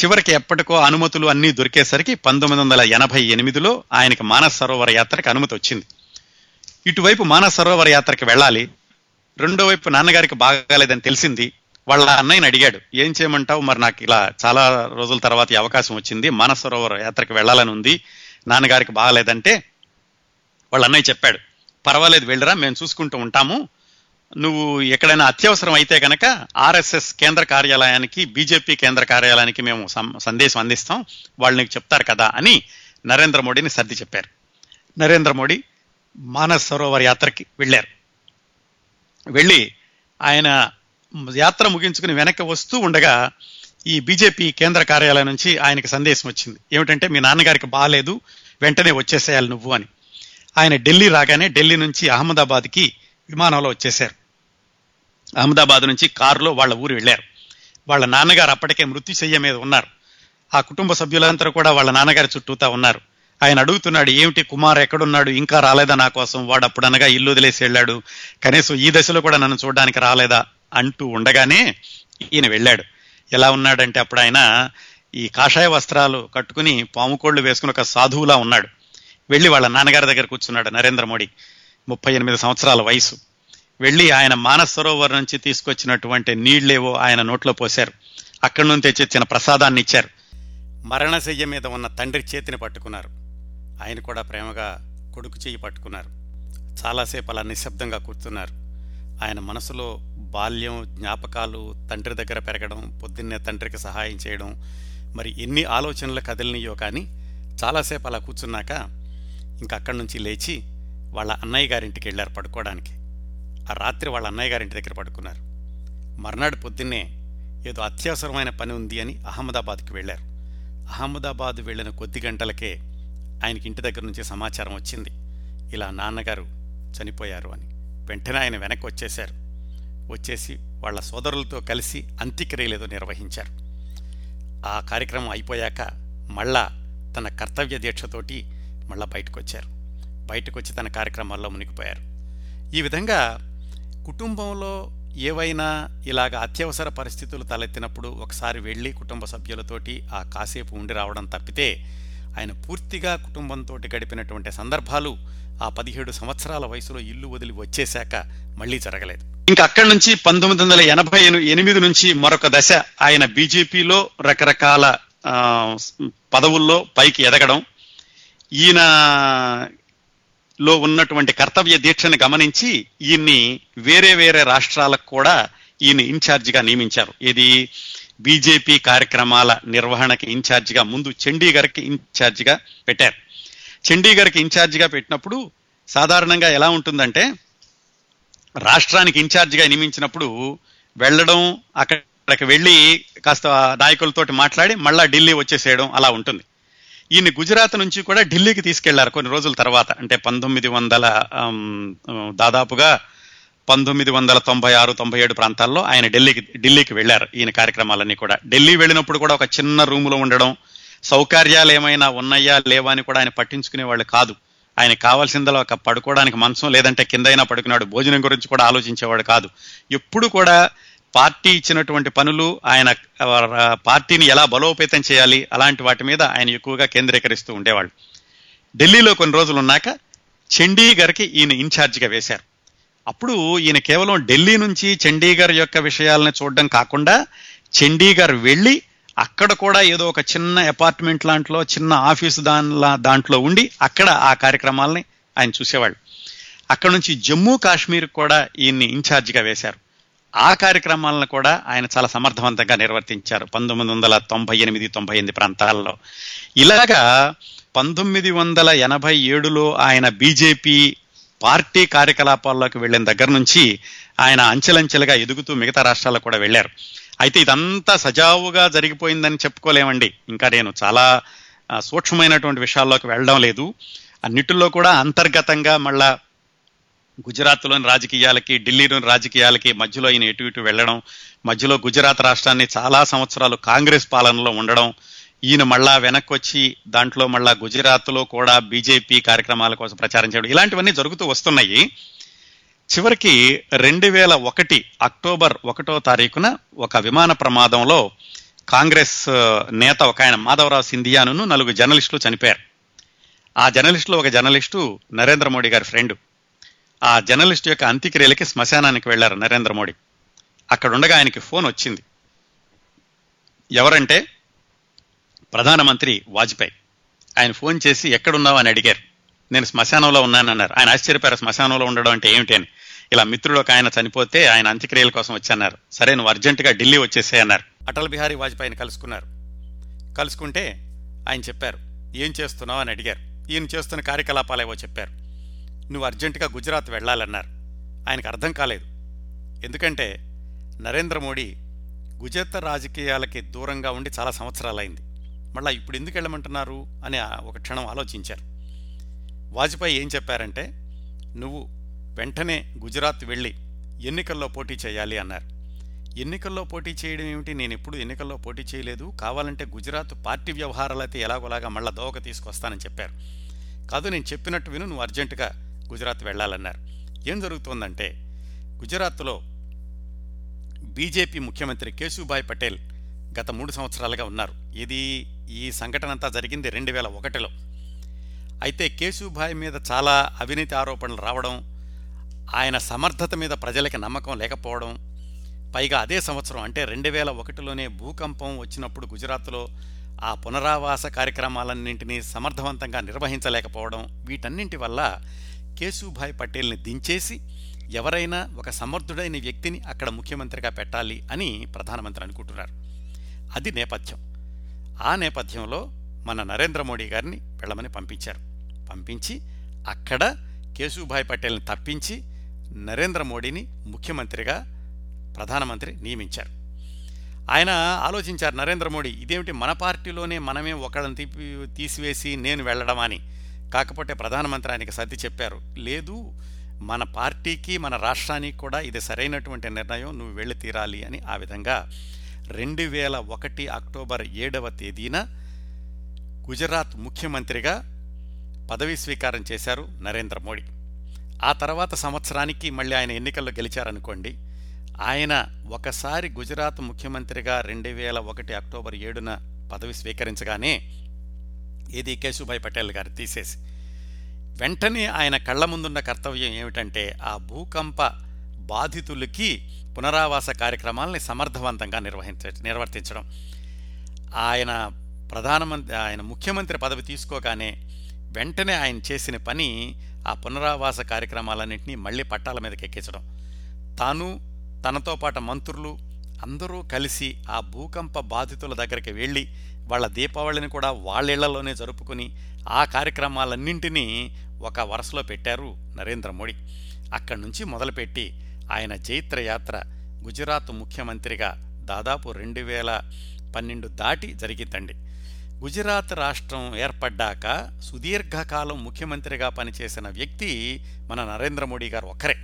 చివరికి ఎప్పటికో అనుమతులు అన్నీ దొరికేసరికి పంతొమ్మిది వందల ఎనభై ఎనిమిదిలో ఆయనకి మానస సరోవర యాత్రకి అనుమతి వచ్చింది. ఇటువైపు మానస సరోవర యాత్రకి వెళ్ళాలి. రెండో వైపు నాన్నగారికి బాగాలేదని తెలిసింది. వాళ్ళ అన్నయ్యని అడిగాడు ఏం చేయమంటావు? మరి నాకు ఇలా చాలా రోజుల తర్వాత ఈ అవకాశం వచ్చింది. మానస సరోవర యాత్రకి వెళ్ళాలని ఉంది. నాన్నగారికి బాగాలేదంటే వాళ్ళ అన్నయ్య చెప్పాడు పర్వాలేదు వెళ్ళరా మేము చూసుకుంటూ ఉంటాము. నువ్వు ఎక్కడైనా అత్యవసరం అయితే కనుక ఆర్ఎస్ఎస్ కేంద్ర కార్యాలయానికి బీజేపీ కేంద్ర కార్యాలయానికి మేము సందేశం అందిస్తాం. వాళ్ళు నీకు చెప్తారు కదా అని నరేంద్ర మోడీని సర్ది చెప్పారు. నరేంద్ర మోడీ మానస్ సరోవర్ యాత్రకి వెళ్ళారు. వెళ్ళి ఆయన యాత్ర ముగించుకుని వెనక్కి వస్తూ ఉండగా ఈ బీజేపీ కేంద్ర కార్యాలయం నుంచి ఆయనకి సందేశం వచ్చింది. ఏమిటంటే మీ నాన్నగారికి బాగాలేదు వెంటనే వచ్చేసేయాలి నువ్వు అని. ఆయన ఢిల్లీ రాగానే ఢిల్లీ నుంచి అహ్మదాబాద్కి విమానంలో వచ్చేశారు. అహ్మదాబాద్ నుంచి కారులో వాళ్ళ ఊరు వెళ్ళారు. వాళ్ళ నాన్నగారు అప్పటికే మృత్యుశయ్య మీద ఉన్నారు. ఆ కుటుంబ సభ్యులందరూ కూడా వాళ్ళ నాన్నగారి చుట్టూతా ఉన్నారు. ఆయన అడుగుతున్నాడు ఏమిటి కుమార్ ఎక్కడున్నాడు? ఇంకా రాలేదా నా కోసం? వాడు అప్పుడు అనగా ఇల్లు వదిలేసి వెళ్ళాడు. కనీసం ఈ దశలో కూడా నన్ను చూడడానికి రాలేదా? అంటూ ఉండగానే ఈయన వెళ్ళాడు. ఎలా ఉన్నాడంటే అప్పుడు ఆయన ఈ కాషాయ వస్త్రాలు కట్టుకుని పాముకోళ్ళు వేసుకుని ఒక సాధువులా ఉన్నాడు. వెళ్ళి వాళ్ళ నాన్నగారి దగ్గర కూర్చున్నాడు నరేంద్ర మోడీ. ముప్పై ఎనిమిది సంవత్సరాల వయసు. వెళ్ళి ఆయన మానసరోవర్ నుంచి తీసుకొచ్చినటువంటి నీళ్ళేవో ఆయన నోట్లో పోశారు. అక్కడి నుంచి తెచ్చిచ్చిన ప్రసాదాన్ని ఇచ్చారు. మరణశయ్య మీద ఉన్న తండ్రి చేతిని పట్టుకున్నారు. ఆయన కూడా ప్రేమగా కొడుకు చెయ్యి పట్టుకున్నారు. చాలాసేపు అలా నిశ్శబ్దంగా కూర్చున్నారు. ఆయన మనసులో బాల్యం జ్ఞాపకాలు తండ్రి దగ్గర పెరగడం పొద్దున్నే తండ్రికి సహాయం చేయడం మరి ఎన్ని ఆలోచనలు కదిలినయో కానీ చాలాసేపు అలా కూర్చున్నాక ఇంకా అక్కడి నుంచి లేచి వాళ్ళ అన్నయ్య గారింటికి వెళ్ళారు పడుకోవడానికి. ఆ రాత్రి వాళ్ళ అన్నయ్య గారింటి దగ్గర పడుకున్నారు. మర్నాడు పొద్దున్నే ఏదో అత్యవసరమైన పని ఉంది అని అహ్మదాబాద్కి వెళ్ళారు. అహ్మదాబాద్ వెళ్ళిన కొద్ది గంటలకే ఆయనకి ఇంటి దగ్గర నుంచి సమాచారం వచ్చింది. ఇలా నాన్నగారు చనిపోయారు అని. వెంటనే ఆయన వెనక్కి వచ్చేశారు. వచ్చేసి వాళ్ళ సోదరులతో కలిసి అంత్యక్రియలేదో నిర్వహించారు. ఆ కార్యక్రమం అయిపోయాక మళ్ళా తన కర్తవ్య దీక్షతోటి మళ్ళా బయటకు వచ్చారు బయటకు వచ్చి తన కార్యక్రమాల్లో మునిగిపోయారు. ఈ విధంగా కుటుంబంలో ఏవైనా ఇలాగ అత్యవసర పరిస్థితులు తలెత్తినప్పుడు ఒకసారి వెళ్ళి కుటుంబ సభ్యులతోటి ఆ కాసేపు ఉండి రావడం తప్పితే ఆయన పూర్తిగా కుటుంబంతో గడిపినటువంటి సందర్భాలు ఆ పదిహేడు సంవత్సరాల వయసులో ఇల్లు వదిలి వచ్చేశాక మళ్ళీ జరగలేదు. ఇంకా అక్కడి నుంచి పంతొమ్మిది వందల ఎనభై ఎనిమిది నుంచి మరొక దశ ఆయన బీజేపీలో రకరకాల పదవుల్లో పైకి ఎదగడం ఈయన లో ఉన్నటువంటి కర్తవ్య దీక్షను గమనించి ఈయన్ని వేరే వేరే రాష్ట్రాలకు కూడా ఈయన ఇన్ఛార్జిగా నియమించారు. ఇది బీజేపీ కార్యక్రమాల నిర్వహణకి ఇన్ఛార్జిగా ముందు చండీగఢ్కి ఇన్ఛార్జిగా పెట్టారు. చండీగఢ్కి ఇన్ఛార్జిగా పెట్టినప్పుడు సాధారణంగా ఎలా ఉంటుందంటే రాష్ట్రానికి ఇన్ఛార్జిగా నియమించినప్పుడు వెళ్ళడం అక్కడికి వెళ్ళి కాస్త నాయకులతోటి మాట్లాడి మళ్ళా ఢిల్లీ వచ్చేసేయడం అలా ఉంటుంది. ఈయన గుజరాత్ నుంచి కూడా ఢిల్లీకి తీసుకెళ్ళారు కొన్ని రోజుల తర్వాత. అంటే పంతొమ్మిది వందల దాదాపుగా పంతొమ్మిది వందల తొంభై ఆరు తొంభై ఏడు ప్రాంతాల్లో ఆయన ఢిల్లీకి ఢిల్లీకి వెళ్ళారు ఈయన కార్యక్రమాలన్నీ కూడా. ఢిల్లీ వెళ్ళినప్పుడు కూడా ఒక చిన్న రూములో ఉండడం సౌకర్యాలు ఏమైనా ఉన్నాయా లేవా అని కూడా ఆయన పట్టించుకునేవాళ్ళు కాదు. ఆయన కావాల్సిందలో ఒక పడుకోవడానికి మంచం లేదంటే కిందైనా పడుకున్నాడు భోజనం గురించి కూడా ఆలోచించేవాడు కాదు. ఎప్పుడు కూడా పార్టీ ఇచ్చినటువంటి పనులు ఆయన పార్టీని ఎలా బలోపేతం చేయాలి అలాంటి వాటి మీద ఆయన ఎక్కువగా కేంద్రీకరిస్తూ ఉండేవాళ్ళు. ఢిల్లీలో కొన్ని రోజులు ఉన్నాక చండీగర్కి ఈయన ఇన్ఛార్జిగా వేశారు. అప్పుడు ఈయన కేవలం ఢిల్లీ నుంచి చండీగర్ యొక్క విషయాలను చూడడం కాకుండా చండీగర్ వెళ్ళి అక్కడ కూడా ఏదో ఒక చిన్న అపార్ట్మెంట్ లాంట్లో చిన్న ఆఫీసు దానిలా దాంట్లో ఉండి అక్కడ ఆ కార్యక్రమాలని ఆయన చూసేవాళ్ళు. అక్కడ నుంచి జమ్మూ కాశ్మీర్ కూడా ఈయన్ని ఇన్ఛార్జిగా వేశారు. ఆ కార్యక్రమాలను కూడా ఆయన చాలా సమర్థవంతంగా నిర్వర్తించారు. పంతొమ్మిది వందల తొంభై ఎనిమిది తొంభై ఎనిమిది ప్రాంతాల్లో. ఇలాగా పంతొమ్మిది వందల ఎనభై ఏడులో ఆయన బీజేపీ పార్టీ కార్యకలాపాల్లోకి వెళ్ళిన దగ్గర నుంచి ఆయన అంచెలంచెలుగా ఎదుగుతూ మిగతా రాష్ట్రాల్లో కూడా వెళ్ళారు. అయితే ఇదంతా సజావుగా జరిగిపోయిందని చెప్పుకోలేమండి. ఇంకా నేను చాలా సూక్ష్మమైనటువంటి విషయాల్లోకి వెళ్ళడం లేదు. అన్నిటిలో కూడా అంతర్గతంగా మళ్ళా గుజరాత్లోని రాజకీయాలకి ఢిల్లీలోని రాజకీయాలకి మధ్యలో ఆయన ఎటు ఇటు వెళ్ళడం మధ్యలో గుజరాత్ రాష్ట్రాన్ని చాలా సంవత్సరాలు కాంగ్రెస్ పాలనలో ఉండడం ఈయన మళ్ళా వెనక్కి వచ్చి దాంట్లో మళ్ళా గుజరాత్లో కూడా బీజేపీ కార్యక్రమాల కోసం ప్రచారం చేయడం ఇలాంటివన్నీ జరుగుతూ వస్తున్నాయి. చివరికి రెండు వేల ఒకటి అక్టోబర్ ఒకటో తారీఖున ఒక విమాన ప్రమాదంలో కాంగ్రెస్ నేత ఒక ఆయన మాధవరావు సింధియాను నలుగురు జర్నలిస్టులు చనిపోయారు. ఆ జర్నలిస్టులో ఒక జర్నలిస్టు నరేంద్ర మోడీ గారి ఫ్రెండ్. ఆ జర్నలిస్ట్ యొక్క అంత్యక్రియలకి శ్మశానానికి వెళ్ళారు నరేంద్ర మోడీ. అక్కడుండగా ఆయనకి ఫోన్ వచ్చింది. ఎవరంటే ప్రధానమంత్రి వాజ్పేయి. ఆయన ఫోన్ చేసి ఎక్కడున్నావు? అని అడిగారు. నేను శ్మశానంలో ఉన్నానన్నారు. ఆయన ఆశ్చర్యపోయారు. శ్మశానంలో ఉండడం అంటే ఏమిటి? అని. ఇలా మిత్రుడు ఒక ఆయన చనిపోతే ఆయన అంత్యక్రియల కోసం వచ్చన్నారు సరే నువ్వు అర్జెంటుగా ఢిల్లీ వచ్చేసే అన్నారు అటల్ బిహారీ వాజ్పేయిని కలుసుకున్నారు. కలుసుకుంటే ఆయన చెప్పారు ఏం చేస్తున్నావు? అని అడిగారు. ఈయన చేస్తున్న కార్యకలాపాలు ఏవో చెప్పారు. నువ్వు అర్జెంటుగా గుజరాత్ వెళ్ళాలన్నారు. ఆయనకు అర్థం కాలేదు. ఎందుకంటే నరేంద్ర మోడీ గుజరాత్ రాజకీయాలకి దూరంగా ఉండి చాలా సంవత్సరాలైంది. మళ్ళీ ఇప్పుడు ఎందుకు వెళ్ళమంటున్నారు అని ఆ- ఒక క్షణం ఆలోచించారు. వాజ్పేయి ఏం చెప్పారంటే నువ్వు వెంటనే గుజరాత్ వెళ్ళి ఎన్నికల్లో పోటీ చేయాలి అన్నారు. ఎన్నికల్లో పోటీ చేయడం ఏమిటి? నేను ఎప్పుడు ఎన్నికల్లో పోటీ చేయలేదు. కావాలంటే గుజరాత్ పార్టీ వ్యవహారాలైతే ఎలాగోలాగా మళ్ళా దోవక తీసుకొస్తానని చెప్పారు. కాదు నేను చెప్పినట్టు విను నువ్వు అర్జెంటుగా గుజరాత్ వెళ్ళాలన్నారు. ఏం జరుగుతోందంటే గుజరాత్లో బీజేపీ ముఖ్యమంత్రి కేశుభాయ్ పటేల్ గత మూడు సంవత్సరాలుగా ఉన్నారు. ఇది ఈ సంఘటన అంతా జరిగింది రెండు వేల ఒకటిలో. అయితే కేశుభాయ్ మీద చాలా అవినీతి ఆరోపణలు రావడం ఆయన సమర్థత మీద ప్రజలకి నమ్మకం లేకపోవడం పైగా అదే సంవత్సరం అంటే రెండు వేల ఒకటిలోనే భూకంపం వచ్చినప్పుడు గుజరాత్లో ఆ పునరావాస కార్యక్రమాలన్నింటినీ సమర్థవంతంగా నిర్వహించలేకపోవడం వీటన్నింటి వల్ల కేశుభాయ్ పటేల్ని దించేసి ఎవరైనా ఒక సమర్థుడైన వ్యక్తిని అక్కడ ముఖ్యమంత్రిగా పెట్టాలి అని ప్రధానమంత్రి అనుకుంటున్నారు. అది నేపథ్యం. ఆ నేపథ్యంలో మన నరేంద్ర మోడీ గారిని వెళ్ళమని పంపించారు. పంపించి అక్కడ కేశుభాయ్ పటేల్ని తప్పించి నరేంద్ర మోడీని ముఖ్యమంత్రిగా ప్రధానమంత్రి నియమించారు. ఆయన ఆలోచించారు నరేంద్ర మోడీ ఇదేమిటి మన పార్టీలోనే మనమే ఒకళ్ళని తీపి తీసివేసి నేను వెళ్ళడం అని. కాకపోతే ప్రధానమంత్రి ఆయనకి సర్ది చెప్పారు లేదు మన పార్టీకి మన రాష్ట్రానికి కూడా ఇది సరైనటువంటి నిర్ణయం నువ్వు వెళ్ళి తీరాలి అని ఆ విధంగా రెండు వేల ఒకటి అక్టోబర్ ఏడవ తేదీన గుజరాత్ ముఖ్యమంత్రిగా పదవీ స్వీకారం చేశారు నరేంద్ర మోడీ. ఆ తర్వాత సంవత్సరానికి మళ్ళీ ఆయన ఎన్నికల్లో గెలిచారనుకోండి ఆయన ఒకసారి గుజరాత్ ముఖ్యమంత్రిగా రెండు వేల ఒకటి అక్టోబర్ ఏడున పదవి స్వీకరించగానే ఏది కేశుభాయ్ పటేల్ గారు తీసేసి. వెంటనే ఆయన కళ్ళ ముందున్న కర్తవ్యం ఏమిటంటే ఆ భూకంప బాధితులకి పునరావాస కార్యక్రమాలని సమర్థవంతంగా నిర్వహించ నిర్వర్తించడం. ఆయన ప్రధానమంత్రి ఆయన ముఖ్యమంత్రి పదవి తీసుకోగానే వెంటనే ఆయన చేసిన పని ఆ పునరావాస కార్యక్రమాలన్నింటినీ మళ్ళీ పట్టాల మీదకి ఎక్కించడం. తాను తనతో పాటు మంత్రులు అందరూ కలిసి ఆ భూకంప బాధితుల దగ్గరికి వెళ్ళి వాళ్ళ దీపావళిని కూడా వాళ్ళిళ్ళలోనే జరుపుకుని ఆ కార్యక్రమాలన్నింటినీ ఒక వరుసలో పెట్టారు నరేంద్ర మోడీ. అక్కడి నుంచి మొదలుపెట్టి ఆయన చైత్రయాత్ర గుజరాత్ ముఖ్యమంత్రిగా దాదాపు రెండు వేల పన్నెండు దాటి జరిగిందండి. గుజరాత్ రాష్ట్రం ఏర్పడ్డాక సుదీర్ఘకాలం ముఖ్యమంత్రిగా పనిచేసిన వ్యక్తి మన నరేంద్ర మోడీ గారు ఒక్కరే.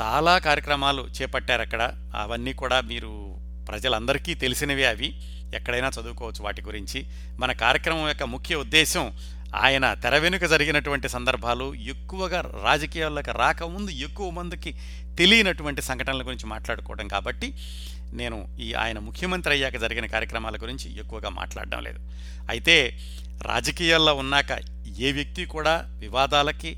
చాలా కార్యక్రమాలు చేపట్టారు అక్కడ అవన్నీ కూడా మీరు ప్రజలందరికీ తెలిసినవే అవి. ఎక్కడైనా చదువుకోవచ్చు వాటి గురించి. మన కార్యక్రమం యొక్క ముఖ్య ఉద్దేశం ఆయన తెర వెనుక జరిగినటువంటి సందర్భాలు ఎక్కువగా రాజకీయాల్లోకి రాకముందు ఎక్కువ మందికి తెలియనటువంటి సంఘటనల గురించి మాట్లాడుకోవడం కాబట్టి నేను ఈ ఆయన ముఖ్యమంత్రి అయ్యాక జరిగిన కార్యక్రమాల గురించి ఎక్కువగా మాట్లాడడం లేదు. అయితే రాజకీయాల్లో ఉన్నాక ఏ వ్యక్తి కూడా వివాదాలకి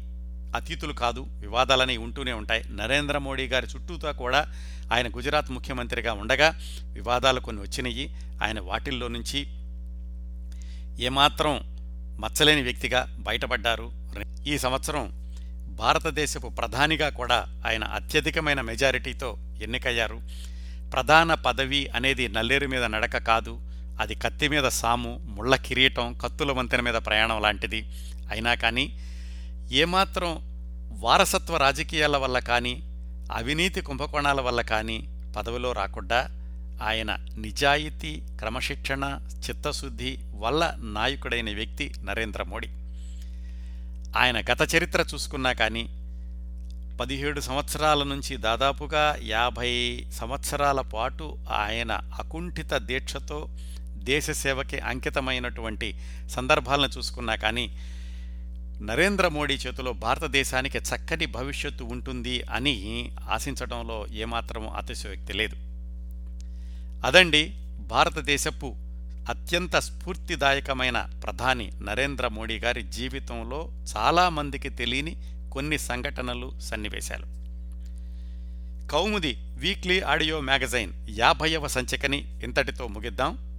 అతీతులు కాదు వివాదాలని ఉంటూనే ఉంటాయి. నరేంద్ర మోడీ గారి చుట్టూతో కూడా ఆయన గుజరాత్ ముఖ్యమంత్రిగా ఉండగా వివాదాలు కొన్ని వచ్చినాయి ఆయన వాటిల్లో నుంచి ఏమాత్రం మచ్చలేని వ్యక్తిగా బయటపడ్డారు. ఈ సంవత్సరం భారతదేశపు ప్రధానిగా కూడా ఆయన అత్యధికమైన మెజారిటీతో ఎన్నికయ్యారు. ప్రధాన పదవి అనేది నల్లేరు మీద నడక కాదు అది కత్తి మీద సాము ముళ్ళ కిరీటం కత్తుల వంతెన మీద ప్రయాణం లాంటిది. అయినా కానీ ఏమాత్రం వారసత్వ రాజకీయాల వల్ల కానీ అవినీతి కుంభకోణాల వల్ల కానీ పదవిలో రాకుండా ఆయన నిజాయితీ క్రమశిక్షణ చిత్తశుద్ధి వల్ల నాయకుడైన వ్యక్తి నరేంద్ర మోడీ. ఆయన గత చరిత్ర చూసుకున్నా కానీ పదిహేడు సంవత్సరాల నుంచి దాదాపుగా యాభై సంవత్సరాల పాటు ఆయన అకుంఠిత దీక్షతో దేశ సేవకి అంకితమైనటువంటి సందర్భాలను చూసుకున్నా కానీ నరేంద్ర మోడీ చేతిలో భారతదేశానికి చక్కటి భవిష్యత్తు ఉంటుంది అని ఆశించడంలో ఏమాత్రం అతిశయోక్తి లేదు. అదండి భారతదేశపు అత్యంత స్ఫూర్తిదాయకమైన ప్రధాని నరేంద్ర మోడీ గారి జీవితంలో చాలామందికి తెలియని కొన్ని సంఘటనలు సన్నివేశాలు. కౌముది వీక్లీ ఆడియో మ్యాగజైన్ యాభైవ సంచికని ఇంతటితో ముగిద్దాం.